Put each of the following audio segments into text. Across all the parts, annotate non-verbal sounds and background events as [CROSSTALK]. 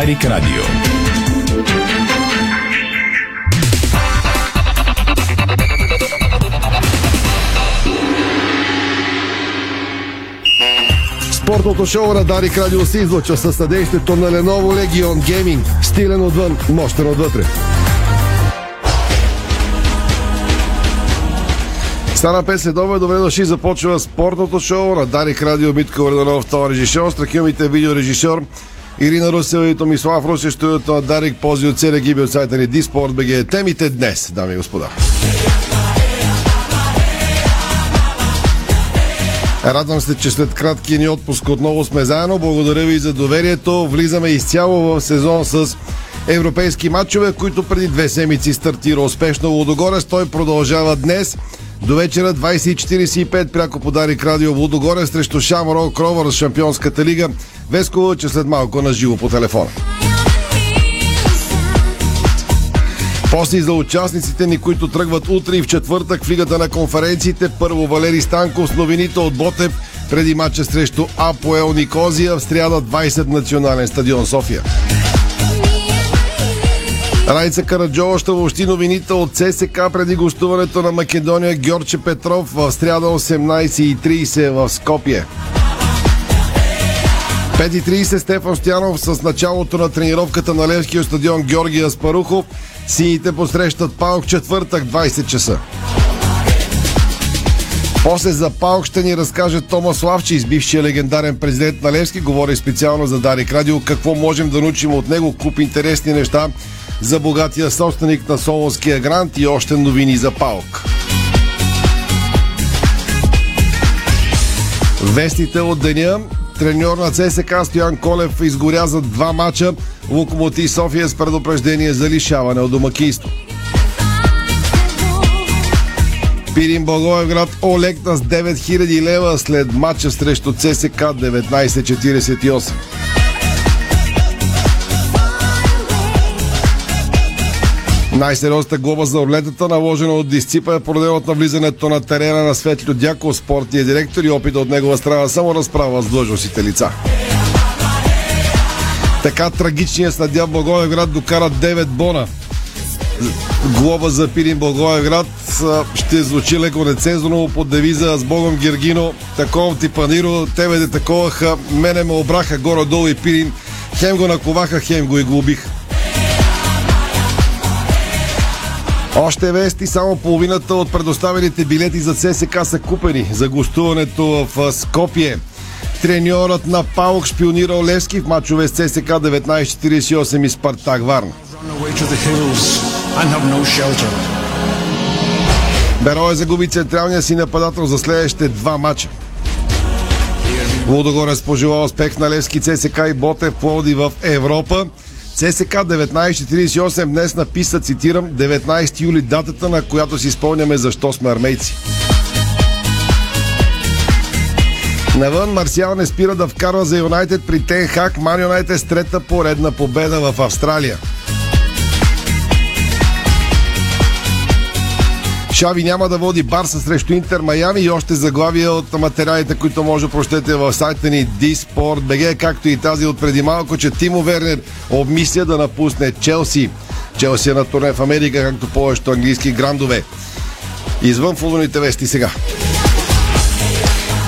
Дарик Радио. Спортното шоу на Дарик Радио се излъчва със съдействието на Lenovo Legion Gaming. Стилен отвън, мощен отвътре. Стана 5 следове, добре дошли, започва спортното шоу на Дарик Радио Митко Върданов, това режисьор, страхилмите видеорежисьор Ирина Русева и Томислав Руси, студиото на Дарик, пози от целия гиби от сайта ни Диспорт БГ. Темите днес, дами и господа. Радвам се, че след краткия ни отпуск отново сме заедно. Благодаря ви за доверието. Влизаме изцяло в сезон с европейски матчове, които преди две седмици стартира успешно Лудогорец. Той продължава днес. До вечера 20.45 пряко подарик Радио Лудогорец срещу Шамро Кровър с Шампионската лига. Веско че след малко на живо по телефона. После за участниците ни, които тръгват утре и в четвъртък в Лигата на конференциите. Първо Валери Станков с новините от Ботев преди матча срещу Апоел Никозия в сряда 20 национален стадион София. Райца Караджова ще въобще новините от ЦСК преди гостуването на Македония Георче Петров в сряда 18.30 в Скопие. 5.30 Стефан Стоянов с началото на тренировката на Левския стадион Георгия Спарухов. Сините посрещат Паук четвъртък 20 часа. После за Паук ще ни разкаже Томас Славчи, бившия легендарен президент на Левски. Говори специално за Дарик Радио. Какво можем да научим от него? Куп интересни неща за богатия собственик на Солонския грант и още новини за Паук. Вестите от деня Треньор на ЦСК Стоян Колев изгоря за два мача. Локомотив София с предупреждение за лишаване от домакинство. Пирин Благоевград олекна с 9000 лева след матча срещу ЦСК 1948. Най-сериозната глоба за орлетата, наложена от дисципа, е породена от навлизането на терена на Светлю Дяков, спортния директор и опита от негова страна само разправа с длъжностите лица. Така трагичният съдя Благоевград докара 9 бона. Глоба за Пирин Благоевград ще звучи леко нецензурно под девиза с Богом Гергино, такова ти паниро, тебе де таковаха, мене ме обраха горе-долу и Пирин, хем го наковаха, хем го и глобиха. Още вести, само половината от предоставените билети за ЦСК са купени за гостуването в Скопие. Треньорът на Паук шпионирал Левски в мачове с ЦСК 1948 и Спартак Варна. Берое загуби централния си нападател за следващите два мача. Лудогорец пожела успех на Левски, ЦСК и Ботев Плоди в Европа. ЦСК 1948 днес написа, цитирам, 19 юли датата, на която си спомняме защо сме армейци. Навън Марсиал не спира да вкарва за Юнайтед при Тенхак Ман Юнайтед с трета поредна победа в Австралия. Шави няма да води Барса срещу Интер Майами и още заглавия от материалите, които може да прочетете в сайта ни DSport.bg, както и тази от преди малко, че Тимо Вернер обмисля да напусне Челси. Челси е на турне в Америка, както повечето английски грандове. Извън футболните вести сега.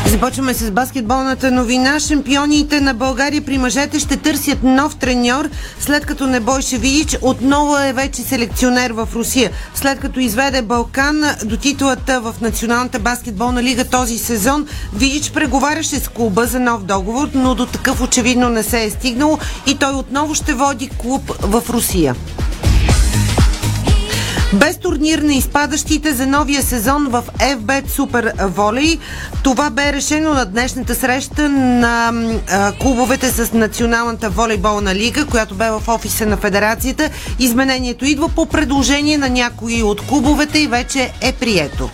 Започваме с баскетболната новина. Шампионите на България при мъжете ще търсят нов треньор, след като Небой Шевидич отново е вече селекционер в Русия. След като изведе Балкан до титулата в Националната баскетболна лига този сезон, Видич преговаряше с клуба за нов договор, но до такъв очевидно не се е стигнало и той отново ще води клуб в Русия. Без турнир на изпадащите за новия сезон в FBET Super Volley. Това бе решено на днешната среща на клубовете с Националната волейболна лига, която бе в офиса на федерацията. Изменението идва по предложение на някои от клубовете и вече е прието.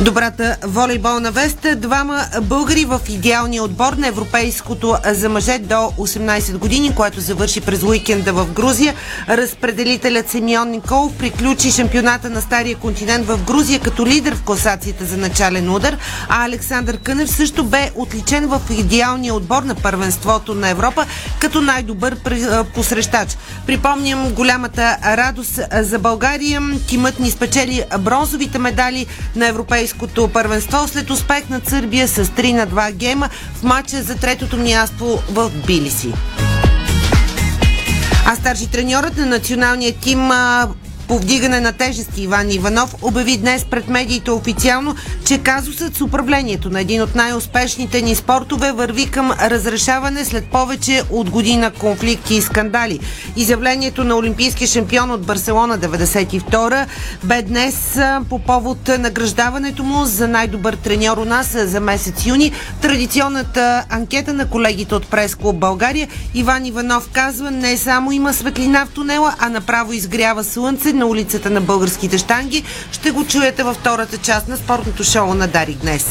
Добрата волейболна вест. Двама българи в идеалния отбор на Европейското за мъже до 18 години, което завърши през уикенда в Грузия. Разпределителят Семион Николов приключи шампионата на Стария континент в Грузия като лидер в класацията за начален удар, а Александър Кънев също бе отличен в идеалния отбор на първенството на Европа като най-добър посрещач. Припомням голямата радост за България. Тимът ни спечели бронзовите медали на Европейското Европейското първенство след успех на Сърбия с 3 на 2 гейма в матча за третото място в Билиси. А старши треньорът на националния тим по вдигане на тежести Иван Иванов обяви днес пред медиите официално, че казусът с управлението на един от най-успешните ни спортове върви към разрешаване след повече от година конфликти и скандали. Изявлението на олимпийския шампион от Барселона 92 бе днес по повод награждаването му за най-добър треньор у нас за месец юни. Традиционната анкета на колегите от Пресклуб България Иван Иванов казва не само има светлина в тунела, а направо изгрява слънце на улицата на българските штанги. Ще го чуете във втората част на спортното шоу на Дари днес.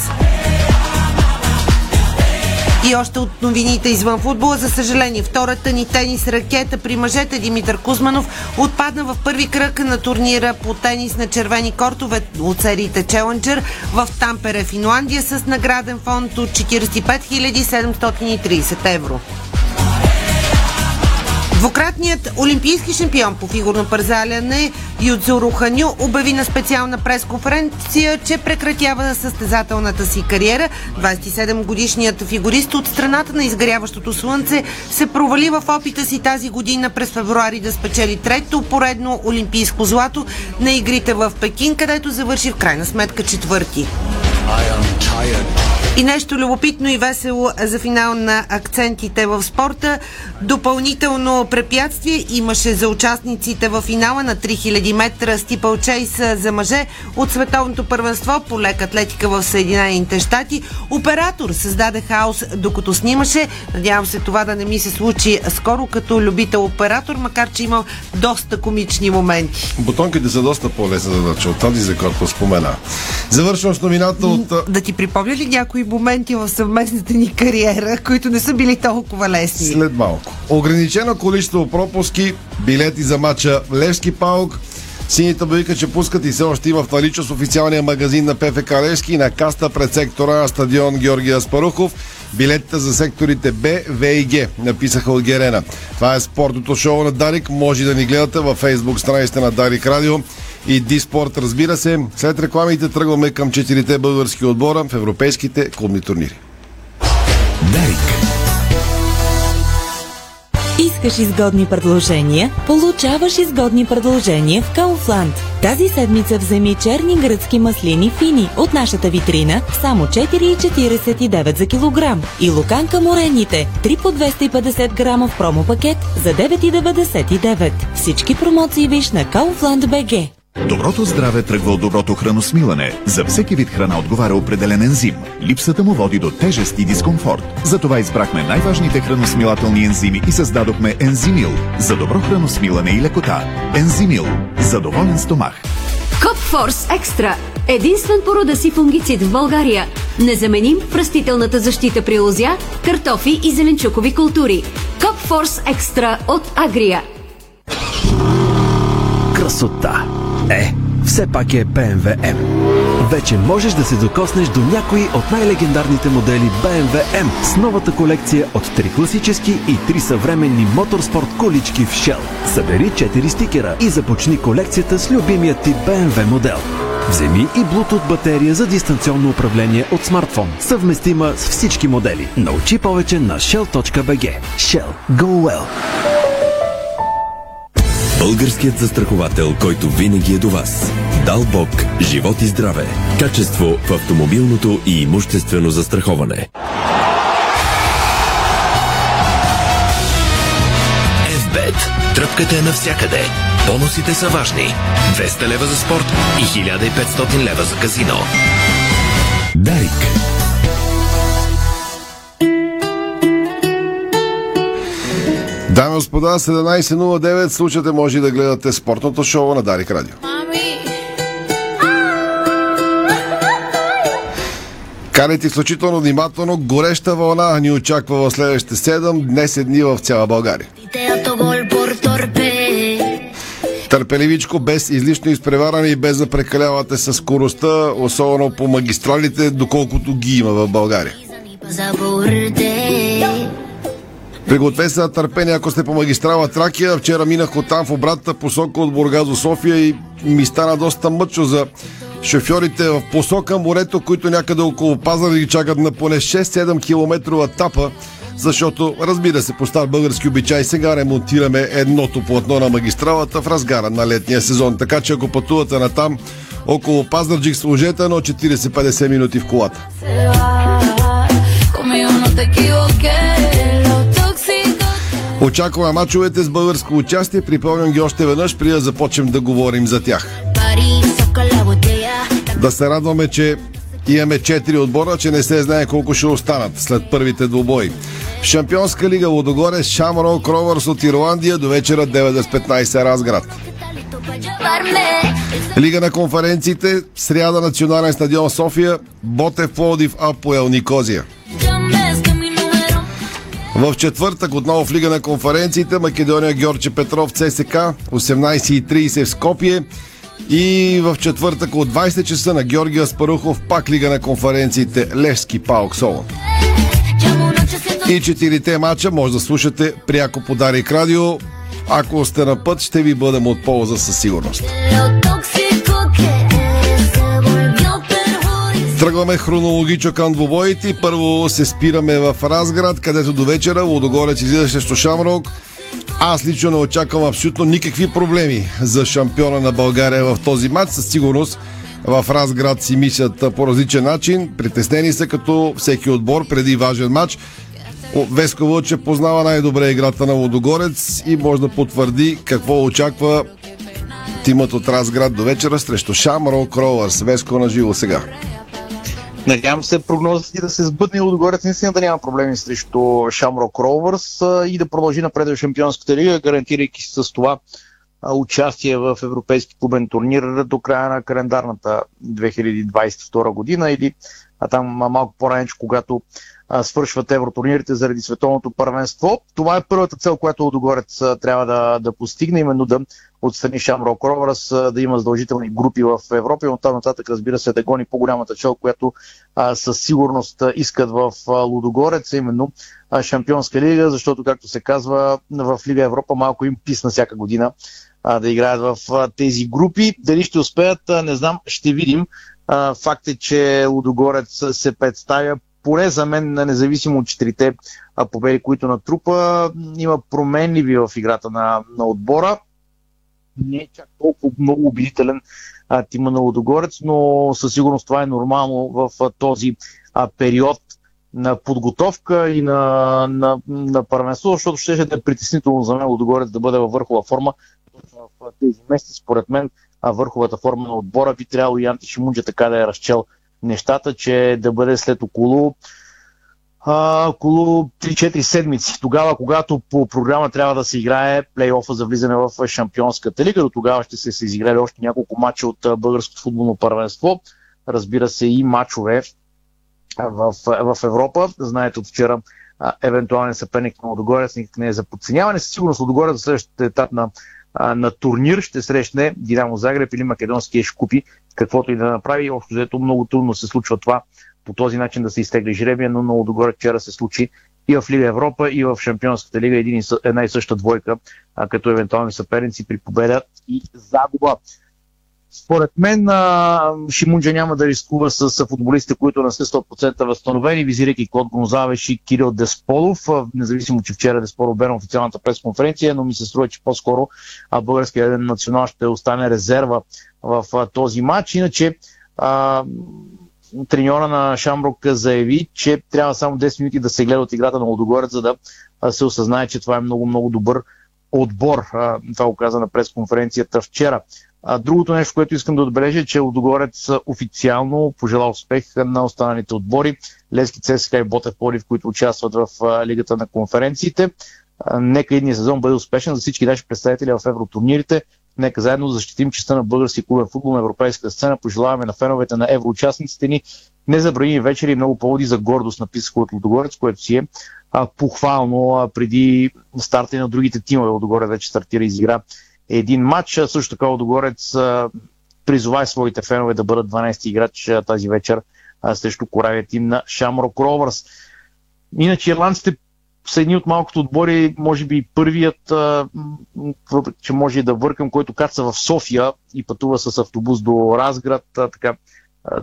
И още от новините извън футбола, за съжаление, втората ни тенис ракета при мъжете Димитър Кузманов отпадна в първи кръг на турнира по тенис на червени кортове от сериите Челенджер в Тампере, Финландия с награден фонд от 45 730 евро. Двукратният олимпийски шампион по фигурно парзаляне Юдзуро Ханю обяви на специална пресконференция, че прекратява състезателната си кариера. 27-годишният фигурист от страната на изгаряващото слънце се провали в опита си тази година през февруари да спечели трето поредно олимпийско злато на игрите в Пекин, където завърши в крайна сметка четвърти. И нещо любопитно и весело за финал на акцентите в спорта. Допълнително препятствие имаше за участниците в финала на 3000 метра стипъл чейс за мъже от световното първенство по лек атлетика в Съединените щати. Оператор създаде хаос докато снимаше. Надявам се това да не ми се случи скоро като любител оператор, макар че има доста комични моменти. Бутонките са доста по-лесна задача от тази, за която спомена. Завършвам с новината от... Да ти припомня ли някои моменти в съвместната ни кариера, които не са били толкова лесни? След малко. Ограничено количество пропуски, билети за матча Левски Паук, Сините обявиха, че пускат и все още има в наличност официалния магазин на ПФК Левски на каста пред сектора на стадион Георгия Спарухов. Билетите за секторите Б, В и Г, написаха от Герена. Това е спортното шоу на Дарик. Може да ни гледате във фейсбук страниците на Дарик Радио и Диспорт, разбира се. След рекламите тръгваме към четирите български отбора в европейските клубни турнири. Дарик. Искаш изгодни предложения? Получаваш изгодни предложения в Кауфланд. Тази седмица вземи черни гръцки маслини фини от нашата витрина само 4,49 за килограм и луканка морените 3 по 250 грама в промо пакет за 9,99. Всички промоции виж на Kaufland BG. Доброто здраве тръгва от доброто храносмилане. За всеки вид храна отговаря определен ензим. Липсата му води до тежест и дискомфорт. Затова избрахме най-важните храносмилателни ензими и създадохме Ензимил за добро храносмилане и лекота. Ензимил за доволен стомах. Копфорс Екстра Единствен по рода си фунгицид в България. Незаменим в растителната защита при лозя, картофи и зеленчукови култури. Копфорс Екстра от Агрия. Красота! Е, все пак е BMW M. Вече можеш да се докоснеш до някои от най-легендарните модели BMW M с новата колекция от три класически и три съвременни моторспорт колички в Shell. Събери 4 стикера и започни колекцията с любимия ти BMW модел. Вземи и Bluetooth батерия за дистанционно управление от смартфон, съвместима с всички модели. Научи повече на shell.bg. Shell. Go well! Българският застраховател, който винаги е до вас. Дал Бог, живот и здраве. Качество в автомобилното и имуществено застраховане. FBET. Тръпката е навсякъде. Бонусите са важни. 200 лева за спорт и 1500 лева за казино. Дарик. Дами и господа, 17.09 слушате, може да гледате спортното шоу на Дарик Радио. Карайте изключително внимателно. Гореща вълна ни очаква в следващите 7 днес е дни в цяла България. Търпеливичко, без излишно изпреваране и без да прекалявате с скоростта, особено по магистралите, доколкото ги има в България. Пригответе се на търпение, ако сте по магистрала Тракия. Вчера минах от там в обратната посока от Бургас до София и ми стана доста мъчо за шофьорите в посока морето, които някъде около Пазар ги чакат на поне 6-7 км етапа, защото, разбира се, по стар български обичай сега ремонтираме едното платно на магистралата в разгара на летния сезон. Така че ако пътувате на там, около Пазарджик служете, но 40-50 минути в колата. Очакваме мачовете с българско участие. Припомням ги още веднъж, преди да започнем да говорим за тях. Да се радваме, че имаме 4 отбора, че не се знае колко ще останат след първите двубои. В Шампионска лига Лодогоре Шамро Кровърс от Ирландия до вечера 9 с 15 Разград. Лига на конференциите, сряда национален стадион София, Ботев Плодив, Апоел Никозия. В четвъртък отново в Лига на конференциите Македония Георгия Петров ЦСК 18.30 в Скопие и в четвъртък от 20 часа на Георгия Спарухов пак Лига на конференциите Левски Паук Солон. И четирите мача може да слушате пряко по Дарик Радио. Ако сте на път, ще ви бъдем от полза със сигурност. Тръгваме хронологично към двубоите. Първо се спираме в Разград, където до вечера Лодогорец излиза срещу Шамрок. Аз лично не очаквам абсолютно никакви проблеми за шампиона на България в този матч. Със сигурност в Разград си мислят по различен начин. Притеснени са като всеки отбор преди важен матч. Веско Вълче познава най-добре играта на Лодогорец и може да потвърди какво очаква тимът от Разград до вечера срещу Шамро Кровърс. Веско на живо сега. Надявам се прогнозата ти да се сбъдне отгоре, наистина да няма проблеми срещу Шамрок Ровърс и да продължи напред в Шампионската лига, гарантирайки с това участие в Европейски клубен турнир до края на календарната 2022 година или а там малко по-ранече, когато свършват евротурнирите заради световното първенство. Това е първата цел, която Лодогорец трябва да, да постигне, именно да отстрани Шамрок Ровърс, да има задължителни групи в Европа и оттам нататък, разбира се, да гони по-голямата чел, която а, със сигурност искат в Лудогорец, именно а, Шампионска лига, защото, както се казва, в Лига Европа малко им писна всяка година а, да играят в а, тези групи. Дали ще успеят, а, не знам, ще видим. А, факт е, че Лудогорец се представя поне за мен, независимо от четирите победи, които натрупа, има променливи в играта на, на отбора. Не е чак толкова много убедителен а, тима на Лудогорец, но със сигурност това е нормално в а, този а, период на подготовка и на, на, на първенство, защото ще е притеснително за мен Лудогорец да бъде във върхова форма в тези месеци. Според мен а върховата форма на отбора би трябвало и Анти Шимунджа така да е разчел нещата, че да бъде след около а, около 3-4 седмици. Тогава, когато по програма трябва да се играе плейофа за влизане в Шампионската лига, до тогава ще се, се изиграли още няколко мача от българското футболно първенство. Разбира се и мачове в, в Европа. Знаете от вчера евентуален съперник на Лодогорец никак не е за подценяване. Със сигурност Лодогорец за следващата етап на, на турнир ще срещне Динамо Загреб или Македонския Шкупи, каквото и да направи. Общо взето много трудно се случва това по този начин да се изтегли жребия, но много добре вчера се случи и в Лига Европа, и в Шампионската лига един, една и съща двойка, а, като евентуални съперници при победа и загуба. Според мен Шимунджа няма да рискува с футболистите, които не са 100% възстановени, визирайки Клод Гонзавеш и Кирил Десполов, независимо, че вчера Десполов бе на официалната пресконференция, но ми се струва, че по-скоро българския национал ще остане резерва в този матч. Иначе а, треньора на Шамброк заяви, че трябва само 10 минути да се гледа от играта на Лодогорец, за да се осъзнае, че това е много-много добър отбор. Това го каза на пресконференцията вчера. Другото нещо, което искам да отбележа е, че Лодогорец официално пожела успех на останалите отбори. Лески ЦСКА и Ботев Полив, които участват в Лигата на конференциите. Нека едния сезон бъде успешен за всички наши представители в евротурнирите Нека заедно защитим честа на български клубен футбол на европейска сцена. Пожелаваме на феновете на евроучастниците ни незабравими вечери и много поводи за гордост, написаха от Лудогорец, което си е а, похвално а, преди старта на другите тимове. Лудогорец вече стартира и изигра един матч. А, също така Лудогорец а, призова своите фенове да бъдат 12 играч тази вечер а, срещу коравия тим на Шамрок Ровърс. Иначе ирландците са едни от малкото отбори, може би първият, че може и да въркам, който каца в София и пътува с автобус до Разград, така,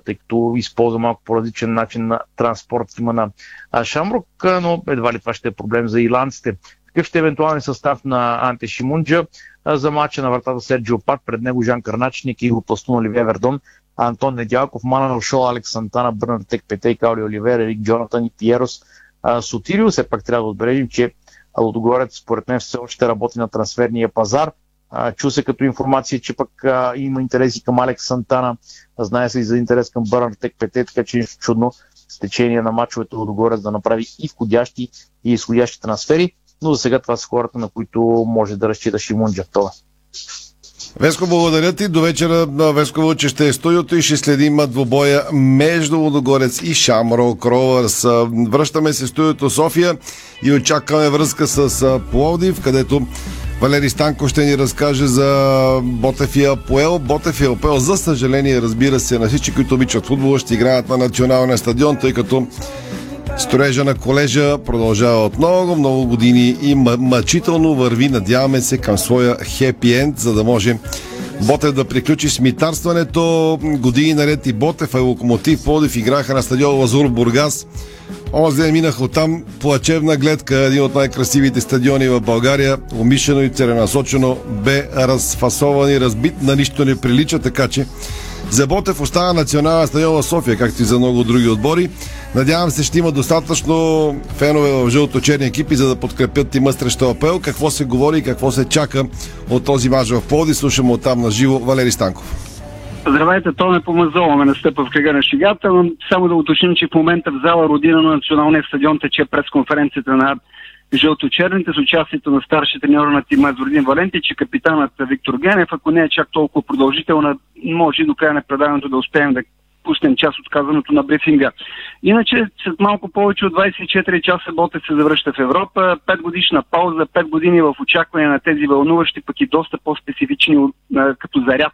тъй като използва малко по-различен начин на транспорт има на Шамрук, но едва ли това ще е проблем за ирландците. Какъв ще е евентуален състав на Анте Шимунджа за матча на вратата Серджио Пат, пред него Жан Карначник и Пластун Оливия Вердон, Антон Недялков, Манал Шо, Алекс Сантана, Бърнар Тек Петей, Каули Оливер, Ерик Джонатан и Пиерос Сотирио. Все пак трябва да отбележим, че Лодогорец според мен все още работи на трансферния пазар. Чу се като информация, че пък а, има интереси към Алекс Сантана, знае се и за интерес към Бърнар Тек Петей, така че нищо чудно с течение на мачовете Лодогорец да направи и входящи и изходящи трансфери, но за сега това са хората, на които може да разчита Шимон Джактова. Веско, благодаря ти. До вечера Веско че ще е студиото и ще следим двобоя между Лудогорец и Шамро Кровърс. Връщаме се в студиото София и очакваме връзка с Пловдив, където Валери Станко ще ни разкаже за Ботев и Апоел. Ботев и Апоел, за съжаление, разбира се, на всички, които обичат футбола, ще играят на националния стадион, тъй като Строежа на колежа продължава от много, много години и мъчително върви, надяваме се, към своя хепи енд, за да може Ботев да приключи с митарстването. Години наред и Ботев, а Локомотив Плодив играха на стадион Лазур Бургас. Онзи ден минаха оттам плачевна гледка, един от най-красивите стадиони в България, умишлено и целенасочено, бе разфасован и разбит, на нищо не прилича, така че за Ботев остава национална стадион София, както и за много други отбори. Надявам се, ще има достатъчно фенове в жълто-черни екипи, за да подкрепят тима срещу АПЛ. Какво се говори и какво се чака от този мач в Плоди. Слушаме от там на живо Валери Станков. Здравейте, то не помазоваме на стъпа в кръга на шегата, но само да уточним, че в момента в зала родина на националния стадион тече през конференцията на жълто-черните с участието на старши треньор на тима Зордин Валенти, че капитанът Виктор Генев, ако не е чак толкова продължителна, може и до края на предаването да успеем да пуснем част от казаното на брифинга. Иначе, след малко повече от 24 часа Ботев се завръща в Европа. 5 годишна пауза, 5 години в очакване на тези вълнуващи, пък и доста по-специфични като заряд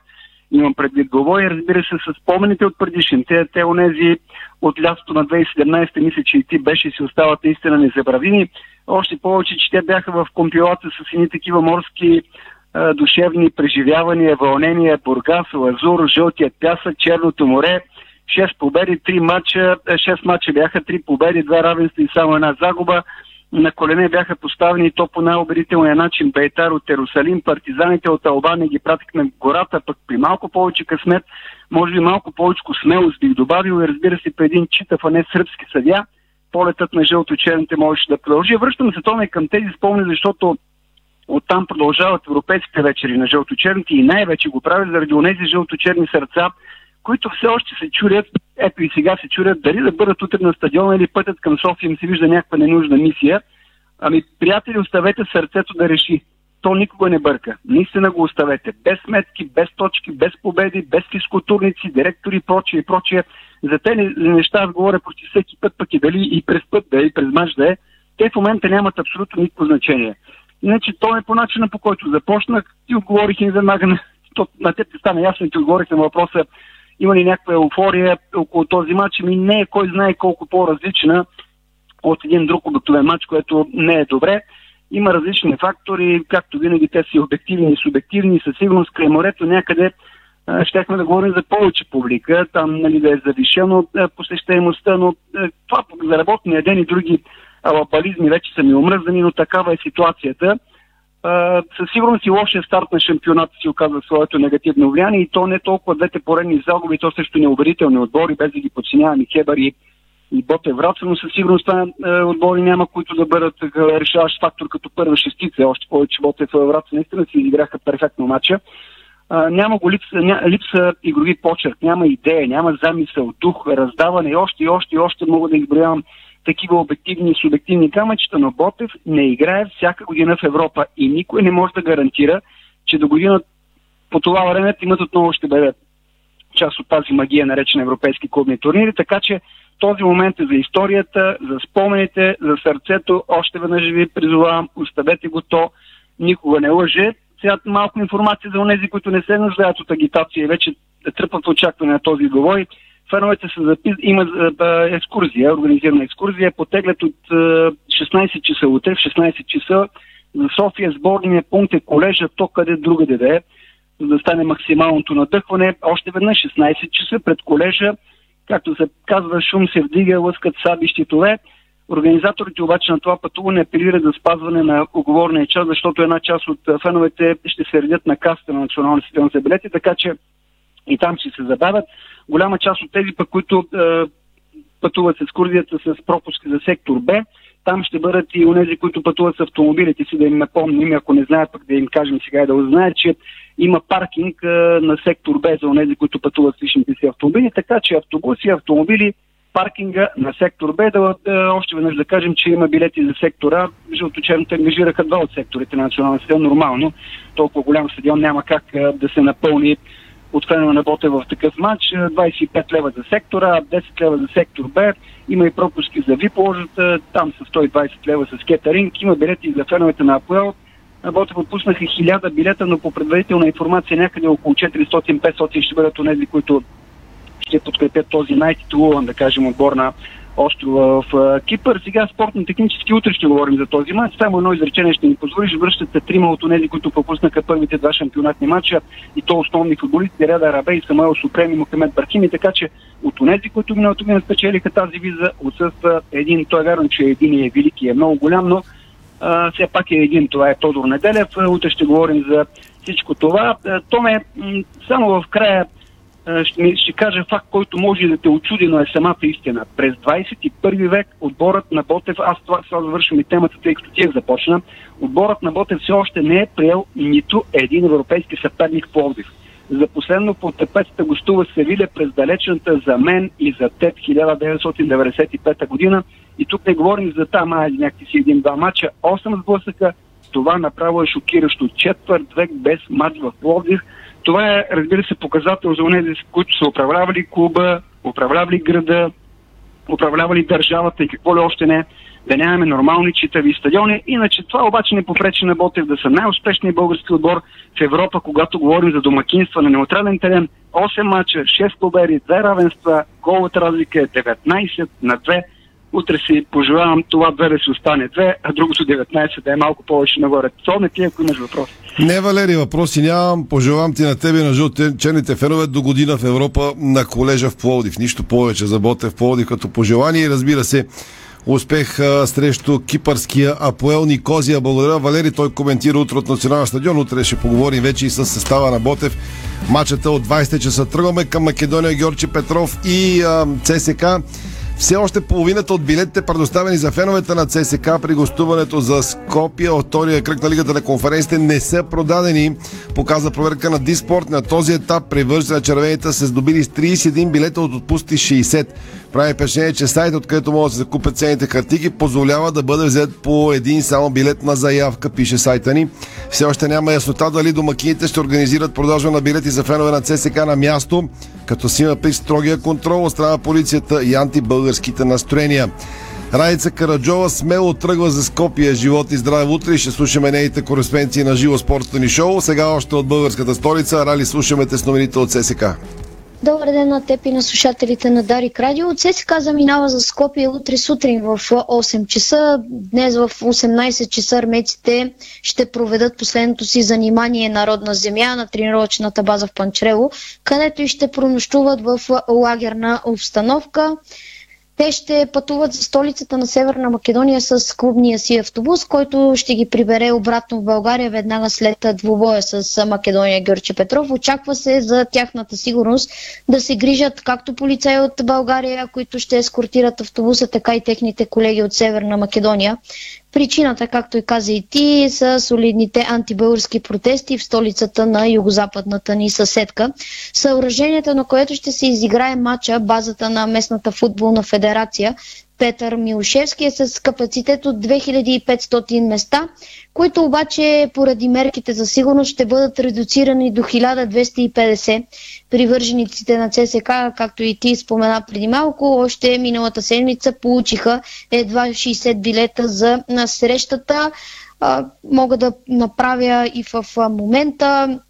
имам предвид главо и разбира се с спомените от предишните. Те онези от лятото на 2017 мисля, че и ти беше си остават наистина незабравими. Още повече, че те бяха в компилата с едни такива морски а, душевни преживявания, вълнения, Бургас, Лазур, Жълтият пясък, Черното море. 6 победи, 3 мача, 6 мача бяха 3 победи, 2 равенства и само една загуба. На колене бяха поставени то по най-убедителния начин Бейтар от Ерусалим, партизаните от Албания ги пратихме в гората, пък при малко повече късмет, може би малко повече смелост бих добавил и разбира се при един читав, а не сръбски съдя, полетът на жълто-черните можеше да продължи. Връщаме се томе към тези спомени, защото оттам продължават европейските вечери на жълто-черните и най-вече го правят заради онези жълто-черни сърца, които все още се чурят, ето и сега се чурят, дали да бъдат утре на стадиона или пътят към София им се вижда някаква ненужна мисия. Ами, приятели, оставете сърцето да реши. То никога не бърка. Наистина го оставете. Без сметки, без точки, без победи, без физкултурници, директори и прочие и прочие. За тези неща аз говоря почти всеки път, пък и дали и през път да е, и през мач да е. Те в момента нямат абсолютно никакво значение. Иначе то е по начина по който започнах и отговорих и веднага на, [LAUGHS] на теб стана ясно и ти отговорих на въпроса има ли някаква еуфория около този матч? Ми не е кой знае колко по-различна от един друг обикновен матч, което не е добре. Има различни фактори, както винаги те са обективни и субективни. Със сигурност край морето някъде щехме да говорим за повече публика, там нали, да е завишено посещаемостта, но това за работния ден и други алапализми вече са ми омръзани, но такава е ситуацията със сигурност и лошия старт на шампионата си оказва своето негативно влияние и то не толкова двете поредни загуби, то също неубедителни отбори, без да ги подценяваме. Хебър и, и Боте Враца, но със сигурност това е, отбори няма, които да бъдат решаващ фактор като първа шестица, още повече Боте Враца наистина си изиграха перфектно матча. А, няма го липса, ня, липса игрови почерк, няма идея, няма замисъл, дух, раздаване. И още и още и още мога да изброявам такива обективни и субективни камъчета, но Ботев не играе всяка година в Европа и никой не може да гарантира, че до година по това време тимът отново ще бъде част от тази магия, наречена европейски клубни турнири, така че този момент е за историята, за спомените, за сърцето. Още веднъж ви призовавам, оставете го то, никога не лъже. Сега малко информация за тези, които не се нуждаят от агитация и вече тръпват очакване на този говори. Феновете са запис... има екскурзия, организирана екскурзия, потеглят от 16 часа утре, в 16 часа за София сборния пункт е колежа, то къде другаде да е, за да стане максималното надъхване. Още веднъж 16 часа пред колежа, както се казва, шум се вдига, лъскат саби щитове. Организаторите обаче на това пътуване апелират за спазване на оговорния час, защото една част от феновете ще се редят на каста на националния стадион за билети, така че и там ще се забавят. Голяма част от тези, пък, които е, пътуват с екскурзията с пропуски за сектор Б, там ще бъдат и онези, които пътуват с автомобилите си, да им напомним, ако не знаят, пък да им кажем сега и да узнаят, че има паркинг а, на сектор Б за онези, които пътуват с личните си автомобили, така че автобуси, автомобили, паркинга на сектор Б, да, да още веднъж да кажем, че има билети за сектора. Жълточерните ангажираха два от секторите на националния стадион. Нормално, толкова голям стадион няма как а, да се напълни от фена на Боте в такъв матч. 25 лева за сектора, 10 лева за сектор Б. Има и пропуски за ложата, там са 120 лева с кетеринг. Има билети за феновете на Апоел. Ботев отпуснаха 1000 билета, но по предварителна информация някъде около 400-500 ще бъдат онези, които ще подкрепят този най-титулуван, да кажем, отбор на острова в Кипър. Сега спортно-технически утре ще говорим за този матч. Само едно изречение ще ни позволиш. Връщат се трима от тези, които пропуснаха първите два шампионатни матча и то основни футболисти Реда Рабе и Самуел Супрем и Мохамед Бархими. Така че от тези, които миналото година спечелиха тази виза, отсъства един. Той е вярно, че един е велики, е много голям, но а, все пак е един. Това е Тодор Неделев. Утре ще говорим за всичко това. Томе, само в края ще, ще кажа факт, който може да те очуди, но е самата истина. През 21 век отборът на Ботев, аз това сега завършвам и темата, тъй като тях започна, отборът на Ботев все още не е приел нито един европейски съперник в Пловдив. За последно по тепецата гостува Севиля през далечната за мен и за теб 1995 година. И тук не говорим за там, а някакви си един-два мача, 8 сблъсъка. Това направо е шокиращо. Четвърт век без матч в Пловдив – това е, разбира се, показател за тези, които са управлявали клуба, управлявали града, управлявали държавата и какво ли още не, да нямаме нормални читави стадиони. Иначе това обаче не попречи на Ботев да са най-успешният български отбор в Европа, когато говорим за домакинства на неутрален терен. 8 мача, 6 победи, 2 равенства, голата разлика е 19 на 2 утре си пожелавам това две да си остане две, а другото 19 да е малко повече нагоре. не ти, ако имаш въпрос. Не, Валери, въпроси нямам. Пожелавам ти на тебе на жълтенчените фенове до година в Европа на колежа в Пловдив. Нищо повече за Боте в Пловдив като пожелание разбира се, успех а, срещу кипърския Апоел Никозия. Благодаря, Валери. Той коментира утре от Националния стадион. Утре ще поговорим вече и с състава на Ботев. Мачата от 20 часа тръгваме към Македония Георги Петров и а, ЦСК. Все още половината от билетите, предоставени за феновете на ЦСК при гостуването за Скопия от втория кръг на Лигата на конференциите не са продадени. Показва проверка на Диспорт. На този етап привържите на червените се здобили с 31 билета от отпусти 60. Прави впечатление, че сайт, откъдето могат да се закупят ценните картики, позволява да бъде взет по един само билет на заявка, пише сайта ни. Все още няма яснота дали домакините ще организират продажа на билети за фенове на ЦСК на място, като си има при строгия контрол от страна полицията и антибългарските настроения. Райца Караджова смело тръгва за Скопия. Живот и здраве утре. Ще слушаме нейните кореспенции на живо спортното ни шоу. Сега още от българската столица. Рали слушаме те с новините от ССК. Добър ден на теб и на слушателите на Дарик Радио. ССК заминава за Скопие утре сутрин в 8 часа. Днес в 18 часа армейците ще проведат последното си занимание Народна земя на тренировъчната база в Панчрело, където и ще пронощуват в лагерна обстановка. Те ще пътуват за столицата на Северна Македония с клубния си автобус, който ще ги прибере обратно в България веднага след двубоя с Македония Гърче Петров. Очаква се за тяхната сигурност да се грижат както полицаи от България, които ще ескортират автобуса, така и техните колеги от Северна Македония. Причината, както и каза и ти, са солидните антибългарски протести в столицата на югозападната ни съседка. Съоръжението, на което ще се изиграе матча, базата на местната футболна федерация, Петър Милушевски е с капацитет от 2500 места, които обаче поради мерките за сигурност ще бъдат редуцирани до 1250. Привържениците на ЦСК, както и ти спомена преди малко, още миналата седмица получиха едва 60 билета за срещата. Мога да направя и в момента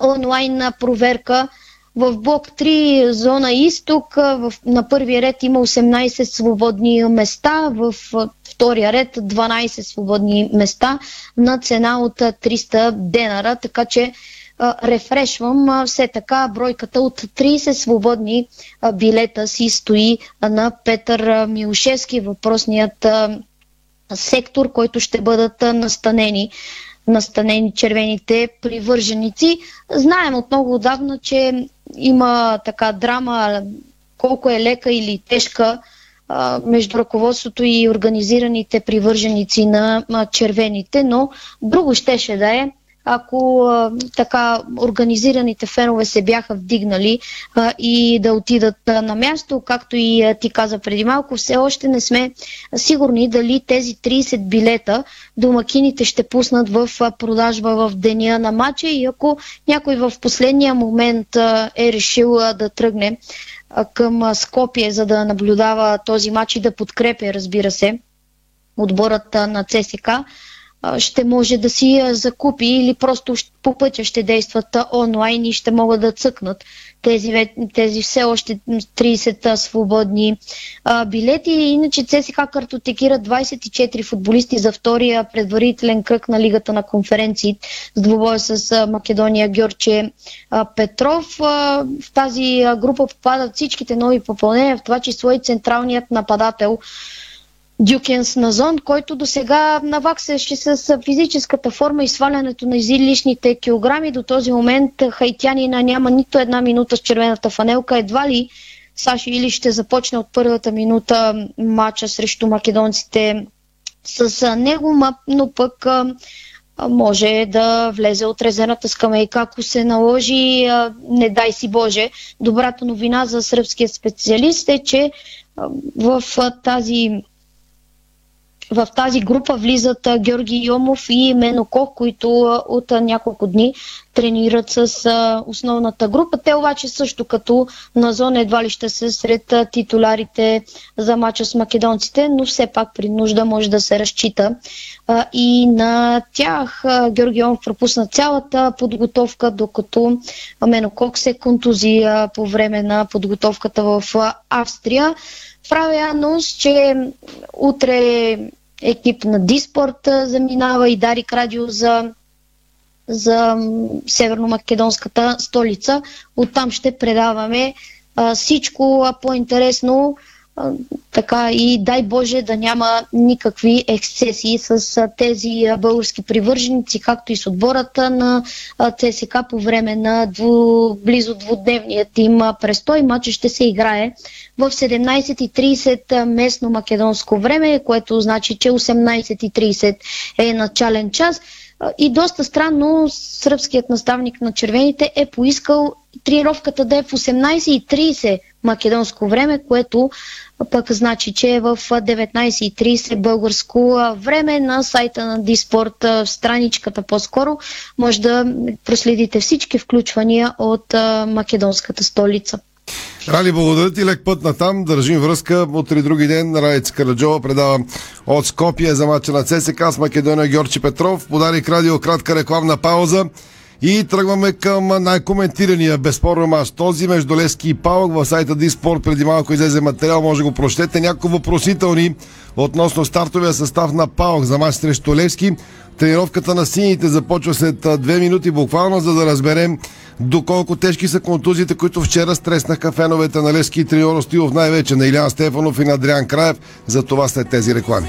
онлайн проверка в блок 3, зона изток, в, на първия ред има 18 свободни места, в втория ред 12 свободни места на цена от 300 денара, така че рефрешвам все така бройката от 30 свободни билета си стои на Петър Милушевски, въпросният сектор, който ще бъдат настанени настанени червените привърженици. Знаем от много отдавна, че има така драма, колко е лека или тежка между ръководството и организираните привърженици на червените, но друго щеше да е, ако а, така организираните фенове се бяха вдигнали а, и да отидат а, на място, както и а, ти каза преди малко, все още не сме сигурни дали тези 30 билета домакините ще пуснат в а, продажба в деня на матча и ако някой в последния момент а, е решил а, да тръгне а, към а, Скопие, за да наблюдава този матч и да подкрепя, разбира се, отборът а, на ЦСК, ще може да си закупи или просто по пътя ще действат онлайн и ще могат да цъкнат тези, тези все още 30 свободни билети. Иначе ЦСКА картотекира 24 футболисти за втория предварителен кръг на Лигата на конференции с двубоя с Македония Георче Петров. В тази група попадат всичките нови попълнения, в това число и централният нападател Дюкенс Назон, който до сега наваксаше с физическата форма и свалянето на излишните килограми. До този момент хайтянина няма нито една минута с червената фанелка. Едва ли Саши Или ще започне от първата минута матча срещу македонците с него, но пък може да влезе от резервната скамейка, ако се наложи, не дай си Боже. Добрата новина за сръбския специалист е, че в тази в тази група влизат Георги Йомов и Меноков, които от няколко дни тренират с основната група. Те обаче също като на зона едва ли ще се сред титулярите за мача с македонците, но все пак при нужда може да се разчита и на тях. Георги Йомов пропусна цялата подготовка, докато Менокок се контузия по време на подготовката в Австрия. Правя анонс, че утре екип на Диспорт заминава и Дарик Радио за, за северно-македонската столица. Оттам ще предаваме а, всичко а, по-интересно така и дай Боже да няма никакви ексцесии с тези български привърженици, както и с отбората на ЦСК по време на дву, близо двудневният им престой. Матчът ще се играе в 17.30 местно македонско време, което значи, че 18.30 е начален час. И доста странно, сръбският наставник на червените е поискал тренировката да е в 18.30 македонско време, което пък значи, че е в 19.30 българско време на сайта на Диспорт, в страничката по-скоро, може да проследите всички включвания от македонската столица. Рали, благодаря ти, лек път на там. Държим връзка. Утре други ден Райц Караджова предава от Скопия за мача на ЦСК с Македония Георги Петров. Подарик радио кратка рекламна пауза. И тръгваме към най-коментирания безспорно мач. Този между Лески и Павък в сайта Диспорт преди малко излезе материал, може да го прочетете. Няколко въпросителни относно стартовия състав на Павък за мач срещу Левски. Тренировката на сините започва след две минути буквално, за да разберем доколко тежки са контузиите, които вчера стреснаха феновете на Лески и Триоро Стилов, най-вече на Илян Стефанов и на Адриан Краев. За това след тези реклами.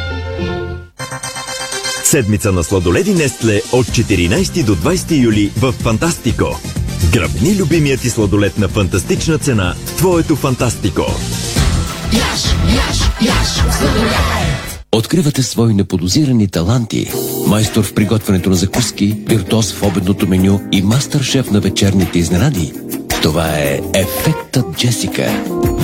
Седмица на сладоледи Нестле от 14 до 20 юли в Фантастико. Гръбни любимият ти сладолед на фантастична цена в твоето Фантастико. Яш, яш, яш, Откривате свои неподозирани таланти. Майстор в приготвянето на закуски, виртуоз в обедното меню и мастър-шеф на вечерните изненади. Това е Ефектът Джесика.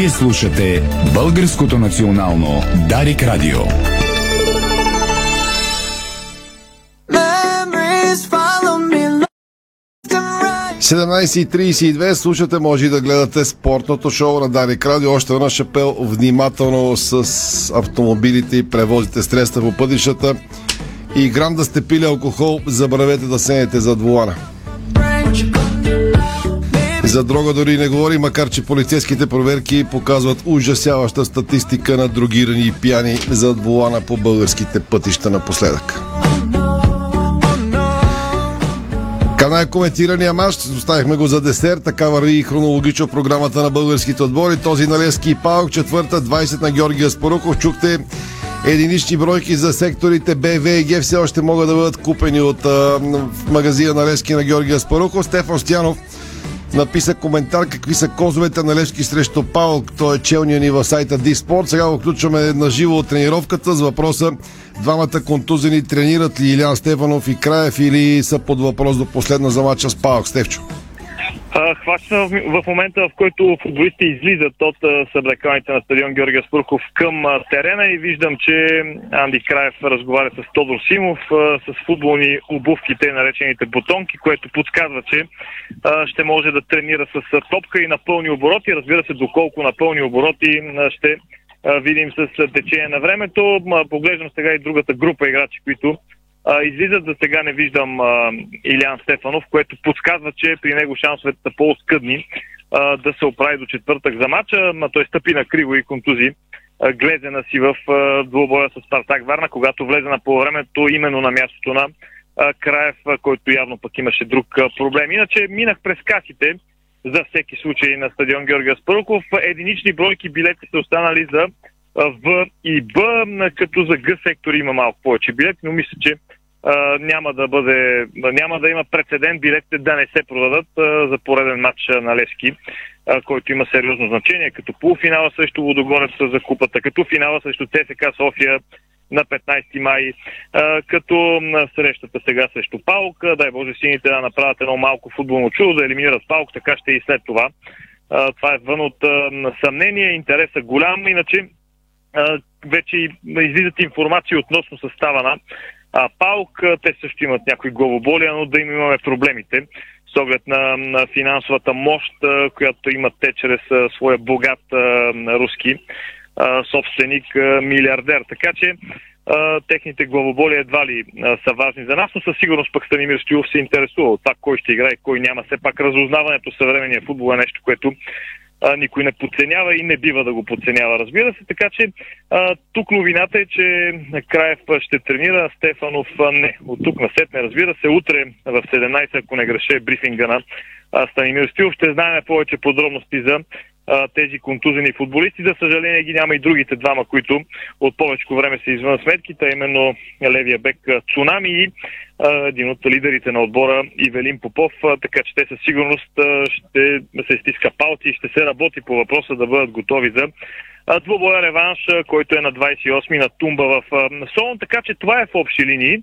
Вие слушате Българското национално Дарик Радио. 17.32 слушате, може и да гледате спортното шоу на Дарик Радио. Още веднъж апел внимателно с автомобилите и превозите средства по пътищата. И грам да сте пили алкохол, забравете да сенете зад вулана. За дрога дори не говори, макар че полицейските проверки показват ужасяваща статистика на другирани и пияни зад вулана по българските пътища напоследък. най-коментирания матч. Оставихме го за десерт. Така върви и хронологично програмата на българските отбори. Този на Лески и Паук, четвърта, 20 на Георгия Споруков. Чухте единични бройки за секторите Б, В и Г все още могат да бъдат купени от а, магазина на Лески на Георгия Спаруков. Стефан Стянов написа коментар какви са козовете на Левски срещу Паук. Той е челния ни в сайта Диспорт. Сега го включваме на живо от тренировката с въпроса двамата контузени тренират ли Илян Стефанов и Краев или са под въпрос до последна за мача с Паук. Стевчо. Хваща в момента, в който футболистите излизат от съблеканите на стадион Георгия Спурков към терена и виждам, че Анди Краев разговаря с Тодор Симов с футболни обувки, те наречените бутонки, което подсказва, че ще може да тренира с топка и на пълни обороти. Разбира се, доколко на пълни обороти ще видим с течение на времето. Поглеждам сега и другата група играчи, които а, излизат за сега не виждам а, Илян Стефанов, което подсказва, че при него шансовете са по-скъдни а, да се оправи до четвъртък за матча, но той стъпи на криво и контузи глезена си в двубоя с Спартак Варна, когато влезе на полувремето именно на мястото на Краев, който явно пък имаше друг проблем. Иначе минах през касите за всеки случай на стадион Георгия Спърков. Единични бройки билети са останали за В и Б, като за Г сектор има малко повече билети, но мисля, че а, няма да бъде, няма да има прецедент билетите да не се продадат а, за пореден матч на Левски, а, който има сериозно значение, като полуфинала срещу Водогорец за купата, като финала срещу ЦСК София на 15 май, а, като срещата сега срещу Паук. Дай Боже сините да направят едно малко футболно чудо, да елиминират Паук, така ще и след това. А, това е вън от а, съмнение, интереса голям, иначе вече излизат информации относно състава на а, Паук. Те също имат някои главоболия, но да им имаме проблемите с оглед на, на финансовата мощ, която имат те чрез а, своя богат а, руски а, собственик, а, милиардер. Така че а, техните главоболи едва ли а, са важни за нас, но със сигурност пък Станимир Стоилов се интересува от това кой ще играе, кой няма. Все пак разузнаването съвременния футбол е нещо, което а, никой не подценява и не бива да го подценява, разбира се. Така че а, тук новината е, че Краев ще тренира, Стефанов а, не. От тук на сетне, разбира се, утре в 17, ако не греше брифинга на а, Станимир Стилов, ще знаем повече подробности за а, тези контузени футболисти. За съжаление ги няма и другите двама, които от повече време са извън сметките, именно левия бек Цунами и един от лидерите на отбора Ивелин Попов, така че те със сигурност ще се стиска палци и ще се работи по въпроса да бъдат готови за двубоя реванш, който е на 28 на Тумба в Солон, така че това е в общи линии.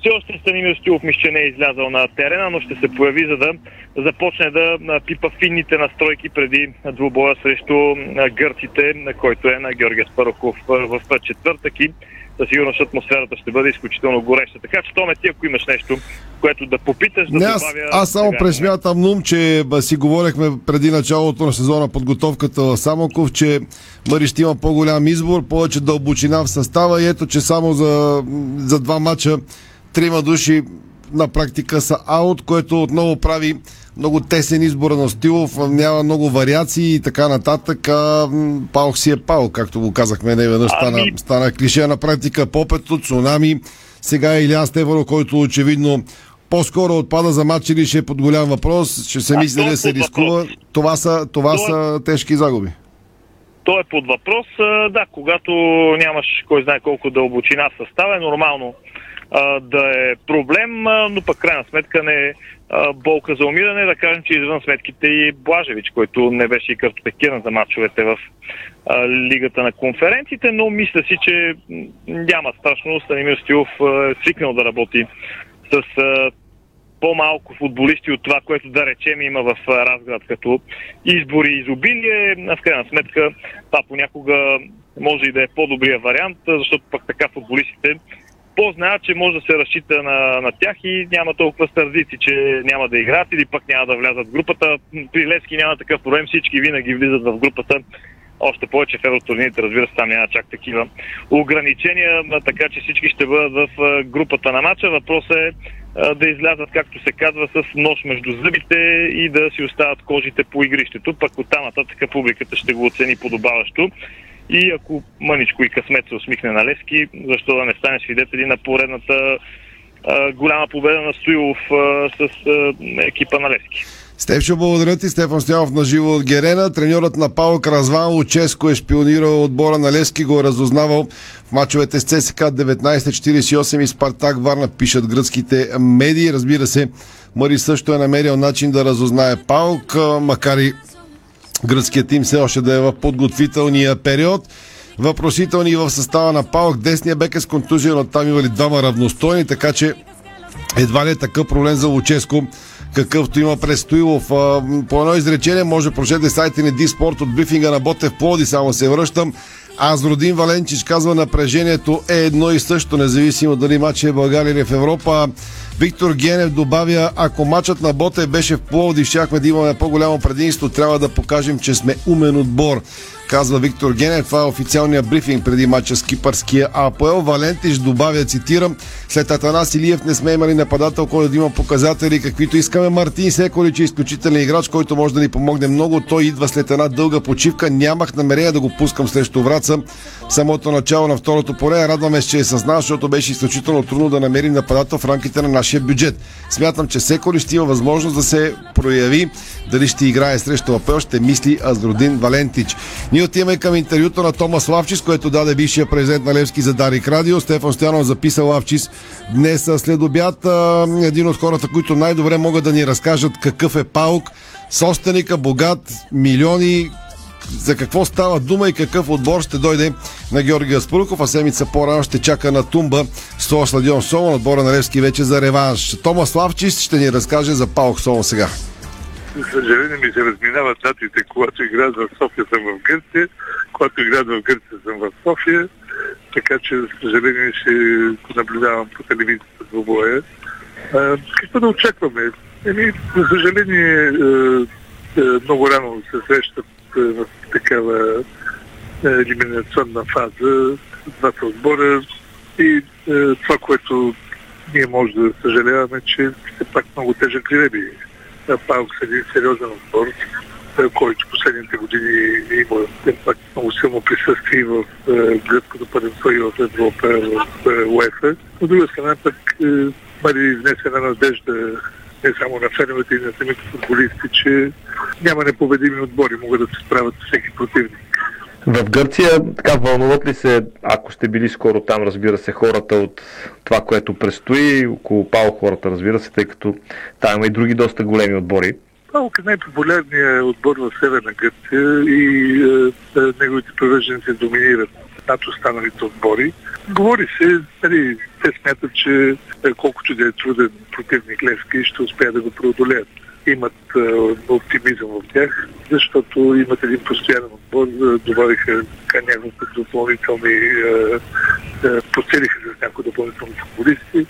Все още Станимир Стилов мисля, че не е излязъл на терена, но ще се появи, за да започне да пипа финните настройки преди двубоя срещу гърците, който е на Георгия Спароков в четвъртък и със сигурност атмосферата ще бъде изключително гореща. Така че, Томе, ти ако имаш нещо, което да попиташ, да Не, аз, добавя... аз само пресмятам нум, че ба, си говорихме преди началото на сезона подготовката в Самоков, че Мари ще има по-голям избор, повече дълбочина в състава и ето, че само за, за два мача трима души на практика са аут, което отново прави много тесен избор на Стилов, няма много вариации и така нататък. А, Паук си е Паук, както го казахме не веднъж, стана, Ами- стана клише на практика. Попето, Цунами, сега е Илян Стефано, който очевидно по-скоро отпада за матч или ще е под голям въпрос, ще се мисли е да се рискува. Това са, това То е- са тежки загуби. То е под въпрос. Да, когато нямаш кой знае колко дълбочина в състава, е нормално а, да е проблем, а, но пък крайна сметка не е болка за умиране. Да кажем, че извън сметките и Блажевич, който не беше и картотекиран за мачовете в а, Лигата на конференциите, но мисля си, че няма страшно. Станимир Стилов е свикнал да работи с а, по-малко футболисти от това, което да речем има в Разград като избори и изобилие. В крайна сметка това понякога може и да е по-добрия вариант, защото пък така футболистите по-знаят, че може да се разчита на, на тях и няма толкова стърдици, че няма да играят или пък няма да влязат в групата. При Левски няма такъв проблем, всички винаги влизат в групата. Още повече в евротурните, разбира се, там няма чак такива ограничения, така че всички ще бъдат в групата на матча. Въпросът е да излязат, както се казва, с нож между зъбите и да си остават кожите по игрището. Пък оттам нататък публиката ще го оцени подобаващо. И ако мъничко и късмет се усмихне на Левски, защо да не стане свидетели на поредната а, голяма победа на Стоилов а, с а, екипа на Левски. Стефчо, благодаря ти. Стефан Стоянов на живо от Герена. Треньорът на Паук Разван Луческо е шпионирал отбора на Левски, го е разузнавал в мачовете с ЦСК 1948 и Спартак Варна, пишат гръцките медии. Разбира се, Мари също е намерил начин да разузнае Паук, макар и гръцкият тим все още да е в подготвителния период. Въпросителни в състава на Паук. Десния бек е с контузия, но там имали двама равностойни, така че едва ли е такъв проблем за Луческо, какъвто има през Стоилов. По едно изречение може прочете сайта ни Диспорт от брифинга на Ботев Плоди, само се връщам. Аз Родин Валенчич казва напрежението е едно и също, независимо дали матч е в България или в Европа. Виктор Генев добавя, ако матчът на Ботев беше в Пловдив, щяхме да имаме по-голямо предимство, трябва да покажем, че сме умен отбор казва Виктор Генев. Това е официалният брифинг преди матча с кипърския АПЛ. Валентиш добавя, цитирам, след Атанас Илиев не сме имали нападател, който да има показатели, каквито искаме. Мартин Секолич е изключителен играч, който може да ни помогне много. Той идва след една дълга почивка. Нямах намерение да го пускам срещу Враца. Самото начало на второто поле. Радваме се, че е с защото беше изключително трудно да намерим нападател в рамките на нашия бюджет. Смятам, че Секолич ще има възможност да се прояви. Дали ще играе срещу АПЛ, ще мисли Азродин Валентич. Ние отиваме към интервюто на Томас Лавчис, което даде бившия президент на Левски за Дарик Радио. Стефан Стоянов записа Лавчис днес след обяд. Един от хората, които най-добре могат да ни разкажат какъв е Паук. Собственика, богат, милиони, за какво става дума и какъв отбор ще дойде на Георги Гаспаруков, а седмица по-рано ще чака на Тумба с стадион Солон, отбора на Левски вече за реванш. Тома Славчис ще ни разкаже за Паук Солон сега. За съжаление ми се разминават датите, когато играят в София съм в Гърция, когато играят в Гърция съм в София, така че за съжаление ще наблюдавам по телевизията двобоя. Какво да очакваме? Еми, за съжаление, много рано се срещат в такава елиминационна фаза двата отбора и това, което ние може да съжаляваме, че все пак много тежък жреби. Паук е един сериозен отбор, който последните години има пак много силно присъствие в гръцкото първенство и в Европа, в УЕФА. От друга страна пък бъде изнесена надежда не само на феновете и на самите футболисти, че няма непобедими отбори, могат да се справят с всеки противник. В Гърция така вълнуват ли се, ако сте били скоро там, разбира се, хората от това, което предстои, около Пао хората, разбира се, тъй като там има и други доста големи отбори. Паук е най-популярният отбор в Северна Гърция и е, е, неговите привърженици доминират над останалите отбори. Говори се, нали, те смятат, че е, колкото да е труден противник Левски, ще успеят да го преодолеят. Имат е, оптимизъм в тях, защото имат един постоянен отбор, добавиха няколко допълнителни, е, е, подселиха с някои допълнителни футболисти.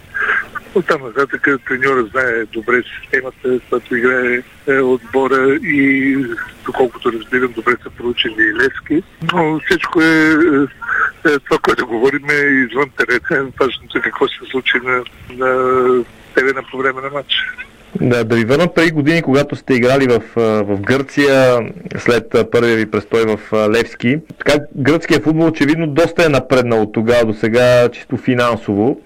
От там нататък треньора знае добре системата, която играе е, отбора и доколкото разбирам, добре са проучени и Левски. Но всичко е, е, е това, което говорим е извън терена. Важното е какво се случи на, на терена по време на матча. Да, да ви върна преди години, когато сте играли в, в Гърция, след първия ви престой в Левски. Така, гръцкият футбол очевидно доста е напреднал от тогава до сега, чисто финансово.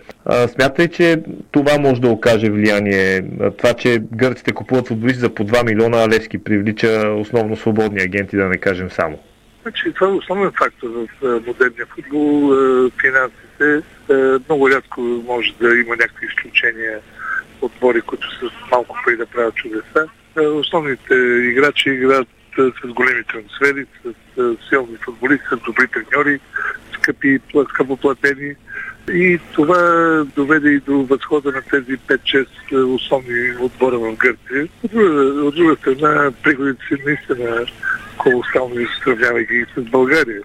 Смятате, че това може да окаже влияние? Това, че гърците купуват футболисти за по 2 милиона, а Левски привлича основно свободни агенти, да не кажем само. Значи, това е основен фактор в модерния футбол. Финансите много рядко може да има някакви изключения отбори, които са малко преди да правят чудеса. Основните играчи играят с големи трансфери, с силни футболисти, с добри треньори, скъпи, скъпоплатени. И това доведе и до възхода на тези 5-6 основни отбора в Гърция. От друга, от друга страна, приходите си наистина колосално сравнявайки ги с България.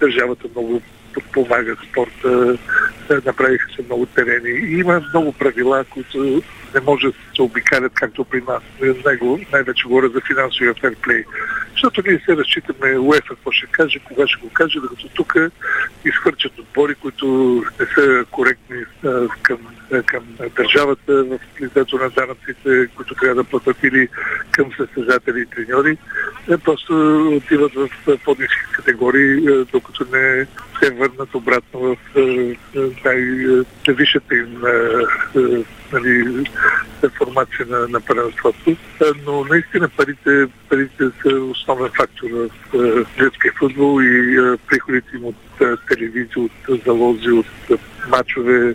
Държавата много подпомага спорта, направиха се много терени. И има много правила, които не може да се обикалят както при нас. Най-вече говоря за финансовия ферплей. Защото ние се разчитаме УЕФА какво ще каже, кога ще го каже, докато тук изхвърчат отбори, които не са коректни а, към, а, към държавата в лицето на данъците, които трябва да платят или към състезатели и треньори. Те просто отиват в по-низки категории, докато не се върнат обратно в най-висшата им нали, формация на, на първенството. Но наистина парите, парите са основен фактор в детския футбол и приходите им от телевизия, от залози, от мачове,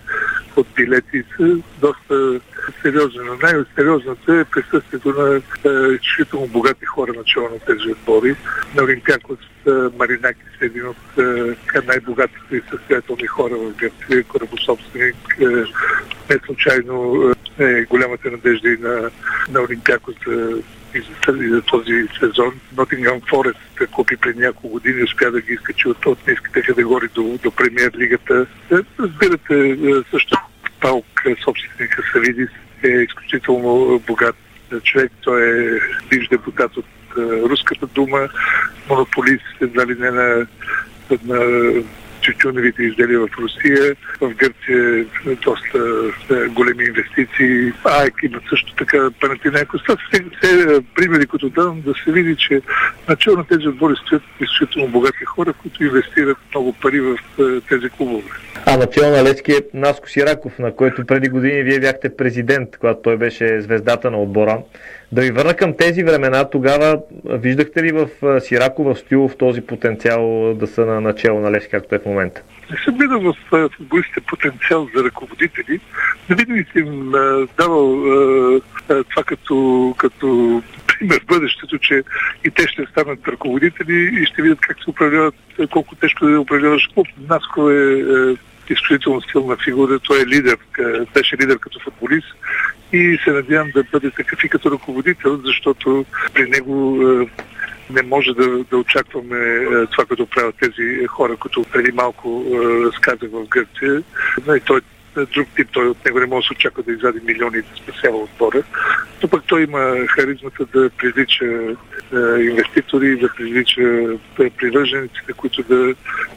от билети са доста сериозни. Но най-сериозната е присъствието на изключително богати хора начало на тези отбори. На Олимпиакос Маринаки е един от най-богатите и състоятелни хора в Гърция, корабособственик. Не случайно е голямата надежда и на, на Олимпиакос за и за, за този сезон. Нотингъм Форест купи преди няколко години, успя да ги изкачи от, от ниските категории до, до премьер лигата. Разбирате, също Паук, собственика Савидис, е изключително богат човек. Той е бивш депутат от Руската дума, монополист, едва не на, на тютюневите изделия в Русия. В Гърция е доста е, големи инвестиции. АЕК има също така Панатинайкос. Това са все примери, които давам да се види, че начало на тези отбори стоят изключително богати хора, които инвестират много пари в е, тези клубове. А начало на Лески е Наско Сираков, на който преди години вие бяхте президент, когато той беше звездата на отбора. Да ви върна към тези времена, тогава виждахте ли в Сиракова стил в този потенциал да са на начало на Левски, както е в момента? Не съм видал в футболистите потенциал за ръководители. Не винаги съм давал това като, като пример в бъдещето, че и те ще станат ръководители и ще видят как се управляват, колко тежко да управляваш клуб. Наско е, е изключително силна фигура. Той е лидер, беше лидер като футболист и се надявам да бъде такъв и като ръководител, защото при него не може да, да очакваме това, като правят тези хора, които преди малко разказах в Гърция. Той друг тип, той от него не може да се очаква да извади милиони и да спасява отбора. Но пък той има харизмата да привлича е, инвеститори, да привлича е, привържениците, които да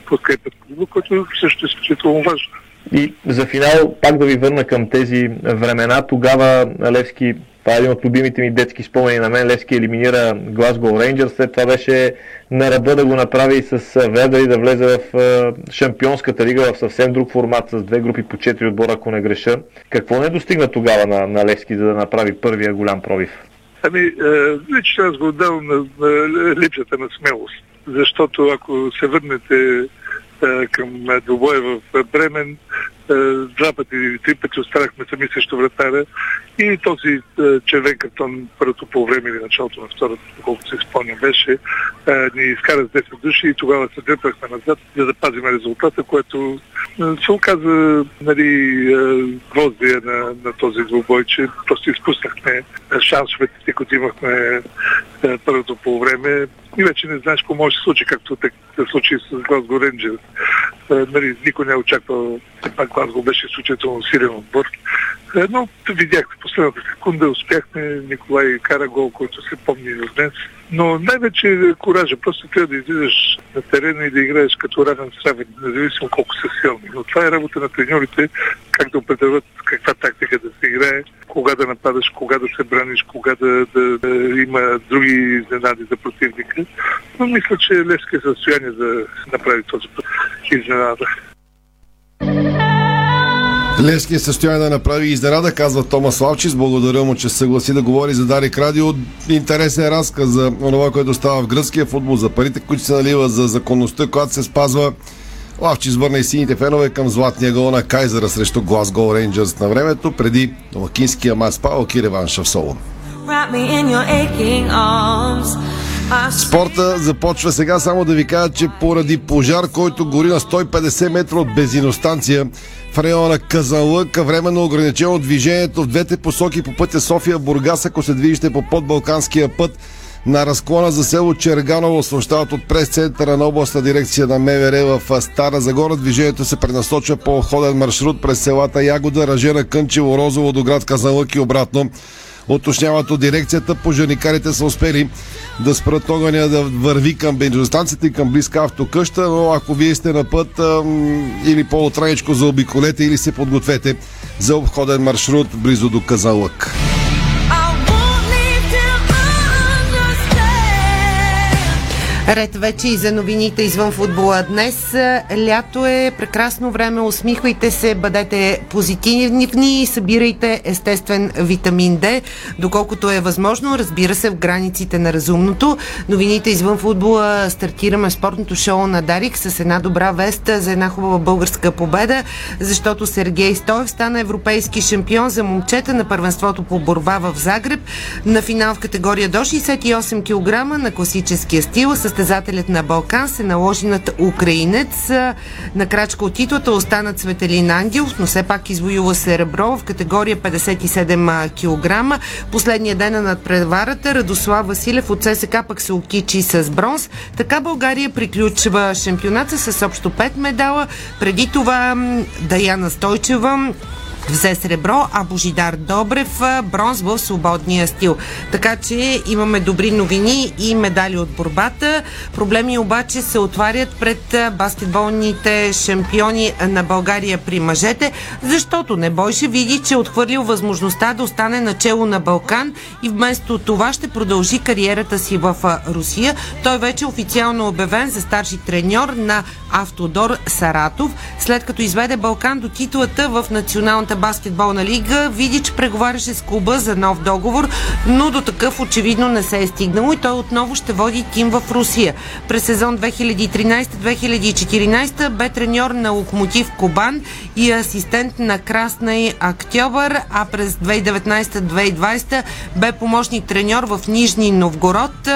подкрепят клуба, което също е изключително важно. И за финал, пак да ви върна към тези времена. Тогава Левски това е един от любимите ми детски спомени на мен. Левски елиминира Глазго Рейнджърс. След това беше на ръба да го направи с Веда и да влезе в шампионската лига в съвсем друг формат с две групи по четири отбора, ако не греша. Какво не достигна тогава на, на Левски, за да направи първия голям пробив? Ами, е, лично аз го отдавам на, на липсата на смелост. Защото ако се върнете е, към двобоя в Бремен, е, два пъти или три пъти останахме сами срещу вратаря. И този е, червен картон първото по време или началото на втората, колкото се спомня беше, е, ни изкара с 10 души и тогава се дръпнахме назад, за да пазим резултата, което се оказа нали, гвоздия на, на този двубой, че просто изпуснахме шансовете, които имахме първото по време и вече не знаеш какво може да се случи, както се случи с Глазго Рейнджер. Нали, никой не е очаквал, пак Глазго беше изключително силен отбор. Но видяхте последната секунда, успяхме, Николай кара гол, който се помни от днес. Но най-вече е коража. Просто трябва да излизаш на терена и да играеш като равен сравен, независимо колко са силни. Но това е работа на треньорите, как да определят каква тактика да се играе, кога да нападаш, кога да се браниш, кога да, да, да има други изненади за противника. Но мисля, че Левски е състояние да направи този път изненада. Левски е състояние да направи изненада, казва Томас Лавчис. Благодаря му, че съгласи да говори за Дарик Радио. Интересен разказ за това, което става в гръцкия футбол, за парите, които се налива, за законността, която се спазва. Лавчис върна и сините фенове към златния гол на Кайзера срещу Глазго Рейнджърс на времето, преди домакинския мач Палок и реванша в Соло. Спорта започва сега само да ви кажа, че поради пожар, който гори на 150 метра от бензиностанция в района Казанлък, временно ограничено движението в двете посоки по пътя София-Бургас, ако се движите по подбалканския път на разклона за село Черганово съобщават от прес-центъра на областна дирекция на МВР в Стара Загора. Движението се пренасочва по ходен маршрут през селата Ягода, Ражена, Кънчево, Розово до град Казанлък и обратно. Уточняват от дирекцията, пожарникарите са успели да спрат огъня да върви към бензиностанцията и към близка автокъща, но ако вие сте на път или по-отраничко заобиколете или се подгответе за обходен маршрут близо до Казалък. Ред вече и за новините извън футбола. Днес лято е прекрасно време. Усмихвайте се, бъдете позитивни и събирайте естествен витамин Д, доколкото е възможно, разбира се, в границите на разумното. Новините извън футбола стартираме спортното шоу на Дарик с една добра веста за една хубава българска победа, защото Сергей Стоев стана европейски шампион за момчета на първенството по борба в Загреб на финал в категория до 68 кг на класическия стил с състезателят на Балкан се наложи над украинец. На крачка от титлата остана Цветелин Ангелов, но все пак извоюва серебро в категория 57 кг. Последния ден на надпреварата Радослав Василев от ССК пък се окичи с бронз. Така България приключва шампионата с общо 5 медала. Преди това Даяна Стойчева взе сребро, а Божидар Добрев бронз в свободния стил. Така че имаме добри новини и медали от борбата. Проблеми обаче се отварят пред баскетболните шампиони на България при мъжете, защото не бойше види, че е отхвърлил възможността да остане начело на Балкан и вместо това ще продължи кариерата си в Русия. Той вече е официално обявен за старши треньор на Автодор Саратов, след като изведе Балкан до титулата в националната баскетболна лига. Видич преговаряше с клуба за нов договор, но до такъв очевидно не се е стигнало и той отново ще води тим в Русия. През сезон 2013-2014 бе треньор на Локомотив Кобан и асистент на Красна и Актьобър, а през 2019-2020 бе помощник треньор в Нижни Новгород.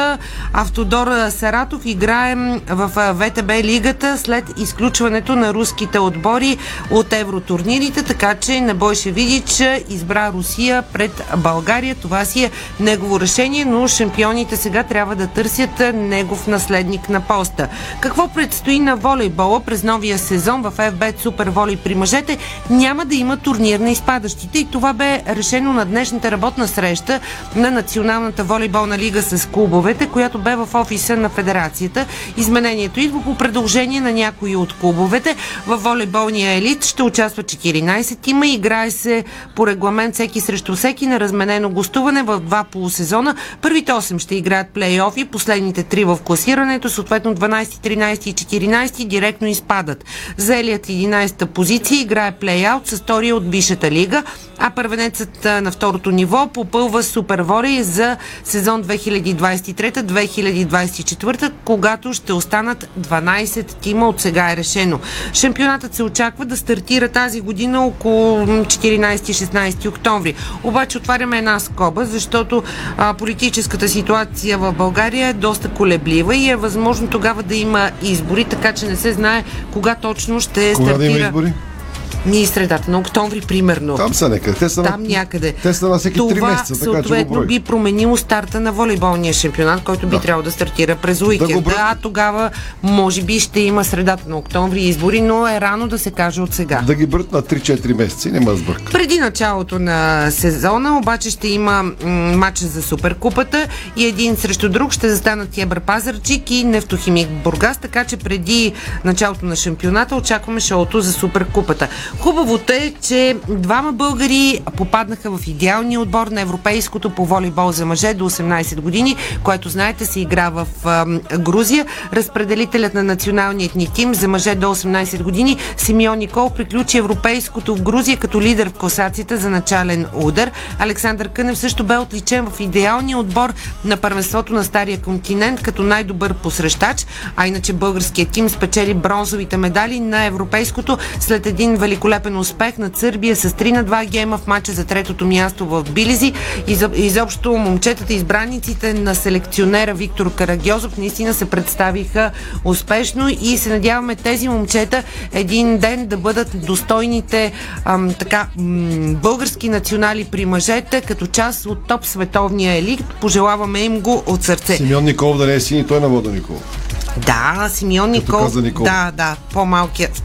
Автодор Саратов играе в ВТБ лигата след изключването на руските отбори от евротурнирите, така че Небойше Видич избра Русия пред България. Това си е негово решение, но шампионите сега трябва да търсят негов наследник на поста. Какво предстои на волейбола през новия сезон в FB Супер Волей при мъжете? Няма да има турнир на изпадащите и това бе решено на днешната работна среща на Националната волейболна лига с клубовете, която бе в офиса на федерацията. Изменението идва по предложение на някои от клубовете. В волейболния елит ще участва 14 тима. Играе се по регламент всеки срещу всеки на разменено гостуване в два полусезона. Първите 8 ще играят плейофи, последните 3 в класирането, съответно 12, 13 и 14 директно изпадат. Заелият 11-та позиция играе плейаут с втория от Висшата лига, а първенецът на второто ниво попълва суперволей за сезон 2023-2024, когато ще останат 12 тима от сега е решено. Шампионатът се очаква да стартира тази година около 14-16 октомври. Обаче отваряме една скоба, защото а, политическата ситуация в България е доста колеблива и е възможно тогава да има избори, така че не се знае кога точно ще Кога стартира. да има избори? Ми средата на октомври, примерно. Там са някъде. Те са Там на... някъде. Те са на всеки Това 3 месеца, така че съответно брой. би променило старта на волейболния шампионат, който би Да. трябвало да стартира през уикенда. брой. а тогава може би ще има средата на октомври избори, но е рано да се каже от сега. Да ги брат на 3-4 месеца няма да сбърка. Преди началото на сезона обаче ще има м- матч за Суперкупата и един срещу друг ще застанат Ебър Пазарчик и Нефтохимик Бургас, така че преди началото на шампионата очакваме шоуто за Суперкупата. Хубавото е, че двама българи попаднаха в идеалния отбор на европейското по волейбол за мъже до 18 години, което знаете се игра в Грузия. Разпределителят на националният ни тим за мъже до 18 години Симеон Никол приключи европейското в Грузия като лидер в класацията за начален удар. Александър Кънев също бе отличен в идеалния отбор на първенството на Стария континент като най-добър посрещач, а иначе българският тим спечели бронзовите медали на европейското след един великолепен успех над Сърбия с 3 на 2 гейма в матча за третото място в Билизи. Изоб- Изобщо момчетата избраниците на селекционера Виктор Карагьозов наистина се представиха успешно и се надяваме тези момчета един ден да бъдат достойните ам, така, м- български национали при мъжете като част от топ световния елит. Пожелаваме им го от сърце. Симеон Николов да не е син и той на Вода Николов. Да, Симеон Никол. каза Никол. Да, да, по-малкият.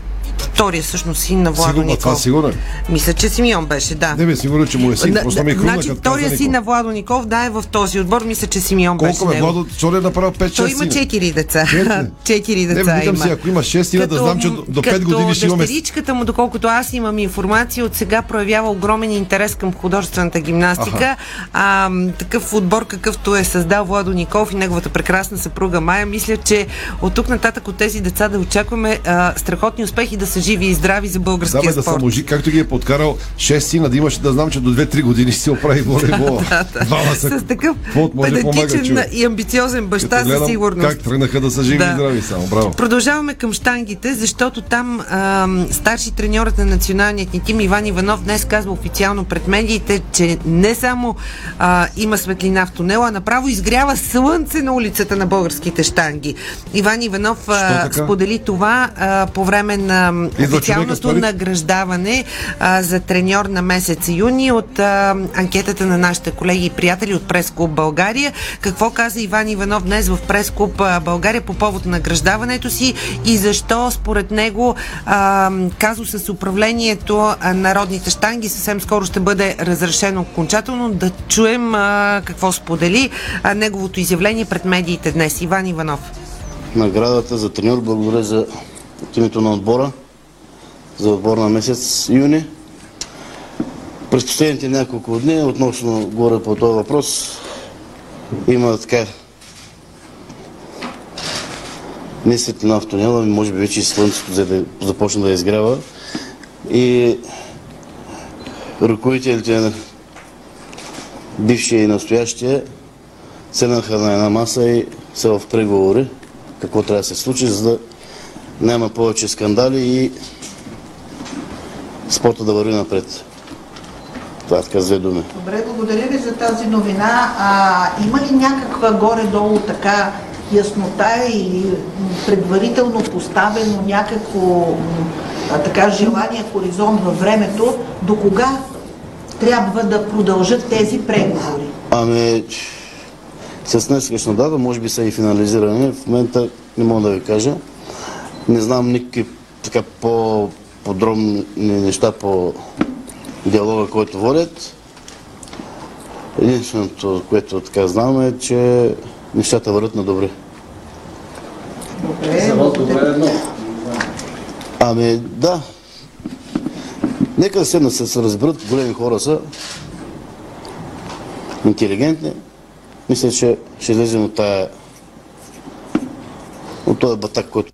Втория всъщност син на Владо Сигурно, Никол. това сигурен. Мисля, че Симеон беше, да. Не бе, сигурен, че му е син. Просто ми да, хрумна, значи, втория син на Владо Ников, да, е в този отбор. Мисля, че Симеон беше Колко него. Владо, що е направил 5-6 Той има сина? четири деца. Четири? [LAUGHS] Четири Не, деца викам има. си, ако има 6 сина, да знам, че до, до 5 години ще имаме... дъщеричката му, доколкото аз имам информация, от сега проявява огромен интерес към художествената гимнастика. А, такъв отбор, какъвто е създал Владо Николов и неговата прекрасна съпруга Майя, мисля, че от тук нататък от тези деца да очакваме а, страхотни успехи да са живи и здрави за Да, българския бе, да спорт. саможи, както ги е подкарал 6 сина, да имаш, да знам, че до 2-3 години ще си оправи волейбола. [LAUGHS] Двама са. С такъв да човек. и амбициозен баща със сигурност. Как тръгнаха да са живи Да. и здрави само. Браво. Продължаваме към штангите, защото там ам, старши треньорът на националният ни тим Иван Иванов днес казва официално пред медиите, че не само а, има светлина в тунела, а направо изгрява слънце на улицата на българските штанги. Иван Иванов а, сподели това а, по време на официалното награждаване а, за треньор на месец юни от а, анкетата на нашите колеги и приятели от Прес-клуб България. Какво каза Иван Иванов днес в Прес-клуб България по повод на награждаването си и защо според него а, казуса с управлението а, народните штанги съвсем скоро ще бъде разрешено окончателно. Да чуем а, какво сподели а, неговото изявление пред медиите днес. Иван Иванов. наградата за треньор. Благодаря за от името на отбора, за отбор на месец юни. През последните няколко дни, относно горе по този въпрос, има така не светлина в може би вече и слънцето взе да започна да изгрява. И ръководителите на бившия и настоящия седнаха на една маса и са в преговори какво трябва да се случи, за да няма повече скандали и спорта да върви напред. Това така две думи. Добре, благодаря ви за тази новина. А, има ли някаква горе-долу така яснота или предварително поставено някакво а, така желание, хоризонт във времето, до кога трябва да продължат тези преговори? Ами, с днескашна дата, може би са и финализирани. В момента не мога да ви кажа. Не знам никакви така по-подробни неща по диалога, който водят. Единственото, което така знам е, че нещата върват на добре. Добре, Ами, да. Нека да седнат се разберат, големи хора са, интелигентни. Мисля, че ще излезем от тая от този батак, който...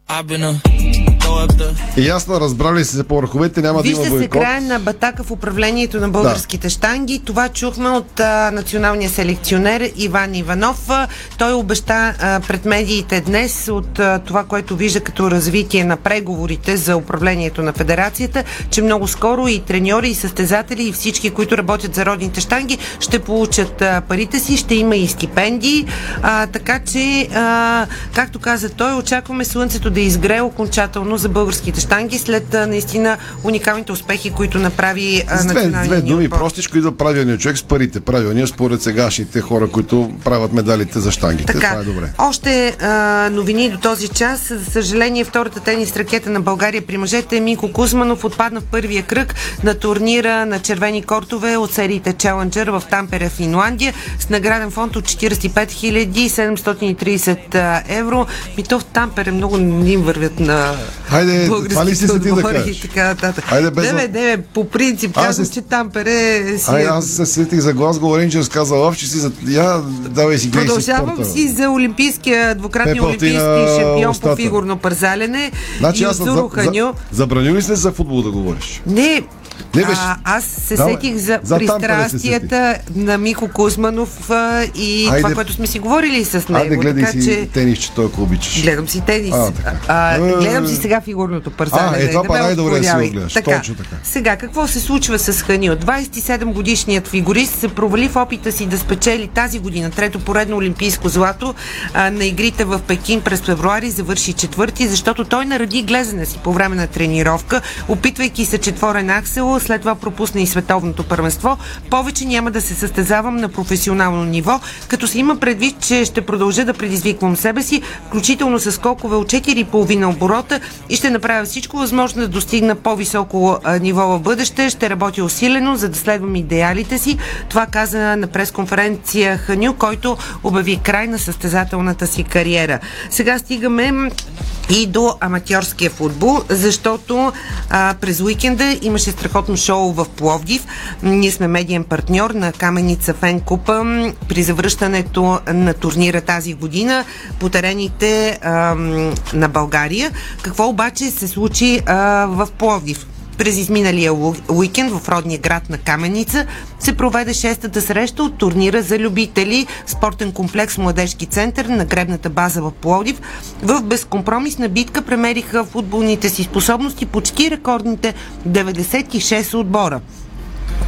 Ясно, разбрали се по върховете, няма да има Вижте се бойкот. края на батака в управлението на българските штанги. Това чухме от а, националния селекционер Иван Иванов. Той обеща а, пред медиите днес от а, това, което вижда като развитие на преговорите за управлението на федерацията, че много скоро и треньори, и състезатели, и всички, които работят за родните штанги, ще получат а, парите си, ще има и стипендии. А, така че, а, както каза той, очакваме слънцето да изгрее окончателно за българските штанги след а, наистина уникалните успехи, които направи а, две, две думи, отбор. простичко идва правилният човек с парите. Правилният според сегашните хора, които правят медалите за штангите. Така, Това е добре. още а, новини до този час. За съжаление, втората тенис ракета на България при мъжете Минко Кузманов отпадна в първия кръг на турнира на червени кортове от сериите Challenger в Тампере, Финландия, с награден фонд от 45 730 евро. Ми то в Тампере много не им вървят на Хайде, това ли си българските ти да кажеш? и така нататък. Хайде, без Не, не, по принцип Аз казвам, се- че Тампере си Ай, е аз се сетих за Глазго Рейнджерс, каза Ловче си, за... я давай си гледай Продължавам си за олимпийския, двукратния олимпийски шампион по фигурно парзалене. Значи аз за, за, забранил ли сте за футбол да говориш? Не, Не беше. а, аз се Давай. сетих за, За Тампере се пристрастията на Мико Кузманов а, и Хайде. това, което сме си говорили с него. Айде, гледай така, си че... тенис, че толкова обичаш. Гледам си тенис. А, така. А, гледам си сега фигурното парзалене. А, е, това да па най-добре си гледаш. Така. Точно така. Сега, какво се случва с Ханил? 27 годишният фигурист се провали в опита си да спечели тази година трето поредно олимпийско злато а, на игрите в Пекин през февруари, завърши четвърти, защото той наради глезене си по време на тренировка, опитвайки се четворен аксел, след това пропусна и световното първенство. Повече няма да се състезавам на професионално ниво, като се има предвид, че ще продължа да предизвиквам себе си, включително с скокове от 4,5 оборота и ще направя всичко възможно да достигна по-високо ниво в бъдеще. Ще работя усилено, за да следвам идеалите си. Това каза на пресконференция Ханю, който обяви край на състезателната си кариера. Сега стигаме и до аматьорския футбол, защото а, през уикенда имаше страхотно шоу в Пловдив. Ние сме медиен партньор на Каменица Фен Купа при завръщането на турнира тази година по терените а, на България. Какво обаче се случи а, в Пловдив? През изминалия уикенд в родния град на Каменица се проведе шестата среща от турнира за любители спортен комплекс Младежки център на гребната база в Пловдив. В безкомпромисна битка премериха футболните си способности почти рекордните 96 отбора.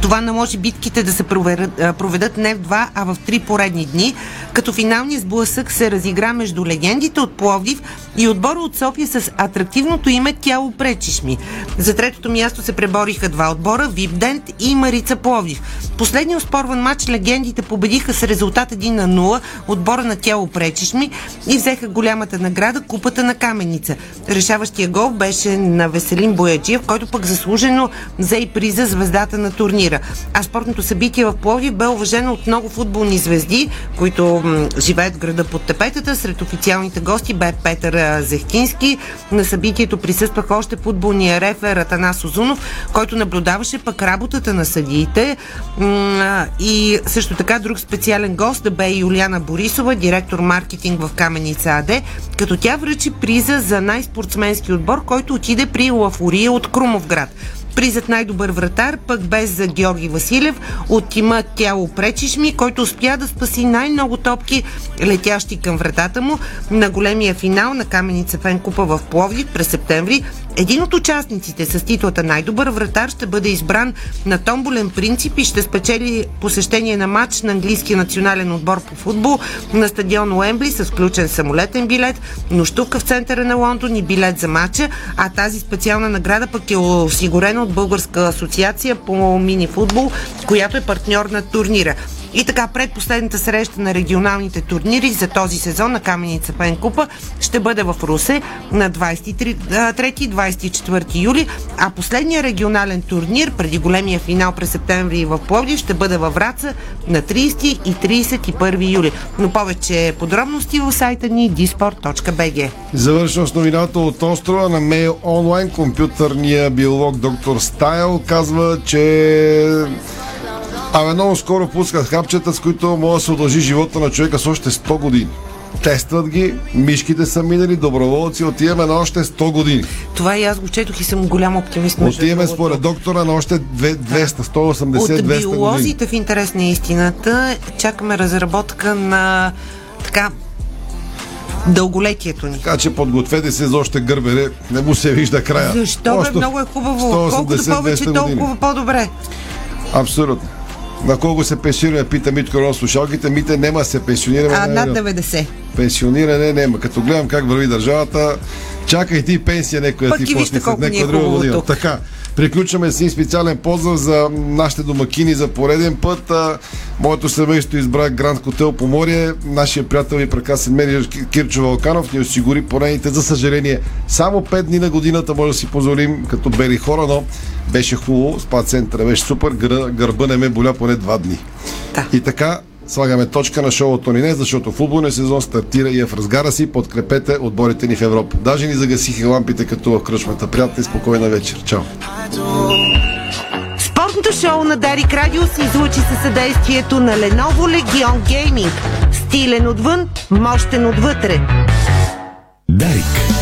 Това наложи битките да се проведат не в два, а в три поредни дни, като финалният сблъсък се разигра между легендите от Пловдив и отбора от София с атрактивното име Тяло Пречишми. За третото място се пребориха два отбора Випдент и Марица Пловдив. Последния оспорван матч легендите победиха с резултат 1 на 0 отбора на Тяло Пречишми и взеха голямата награда Купата на Каменица. Решаващия гол беше на Веселин Бояджиев, който пък заслужено взе и приза звездата на турнира. А спортното събитие в Пловдив бе уважено от много футболни звезди, които м, живеят в града под тепетата. Сред официалните гости бе Петър Зехтински. На събитието присъстваха още футболния рефер Атанас Озунов, който наблюдаваше пък работата на съдиите. М, И също така друг специален гост бе Юлиана Борисова, директор маркетинг в Каменица АД, като тя връчи приза за най-спортсменски отбор, който отиде при Лафория от Крумовград. Призът най-добър вратар пък без за Георги Василев от тима Тяло Пречиш ми, който успя да спаси най-много топки, летящи към вратата му на големия финал на Каменица Фенкупа в Пловдив през септември. Един от участниците с титлата най-добър вратар ще бъде избран на томболен принцип и ще спечели посещение на матч на английския национален отбор по футбол на стадион Уембли с включен самолетен билет, нощувка в центъра на Лондон и билет за матча, а тази специална награда пък е осигурена от Българска асоциация по мини футбол, която е партньор на турнира. И така, предпоследната среща на регионалните турнири за този сезон на Каменица Пен Купа ще бъде в Русе на 23-24 юли, а последния регионален турнир преди големия финал през септември в Пловдив ще бъде във Враца на 30 и 31 юли. Но повече подробности в сайта ни disport.bg. Завършвам с новината от острова на Mail Online. Компютърния биолог доктор Стайл казва, че Абе, много скоро пускат хапчета, с които може да се удължи живота на човека с още 100 години. Тестват ги, мишките са минали, доброволци, отиваме на още 100 години. Това и аз го четох и съм голям оптимист. Отиваме според доктора на още 200, 180, От 200 биолозите години. в интерес на истината чакаме разработка на така дълголетието ни. Така че подгответе се за още гърбере, не му се вижда края. Защо бе? Още Много е хубаво. 180, Колкото 200 повече, толкова по-добре. Абсолютно. На колко се пенсионира, пита Митко на слушалките. Мите няма се пенсионираме. А над не. 90. Пенсиониране няма. Като гледам как върви държавата, чакай ти пенсия някоя ти после след е друга година. тук. Така, приключваме с един специален поздрав за нашите домакини за пореден път. Моето семейство избра Гранд Хотел Поморие. Нашия приятел и прекрасен менеджер Кирчо Валканов ни осигури поредните, за съжаление, само 5 дни на годината може да си позволим като бели хора, но беше хубаво, спа центъра беше супер, гър, гърба не ме боля поне 2 дни. И така, слагаме точка на шоуто ни днес, защото футболният сезон стартира и е в разгара си. Подкрепете отборите ни в Европа. Даже ни загасиха лампите като в кръчмата. Приятна и спокойна вечер. Чао! Спортното шоу на Дарик Радио се излучи със съдействието на Lenovo Legion Gaming. Стилен отвън, мощен отвътре. Дарик.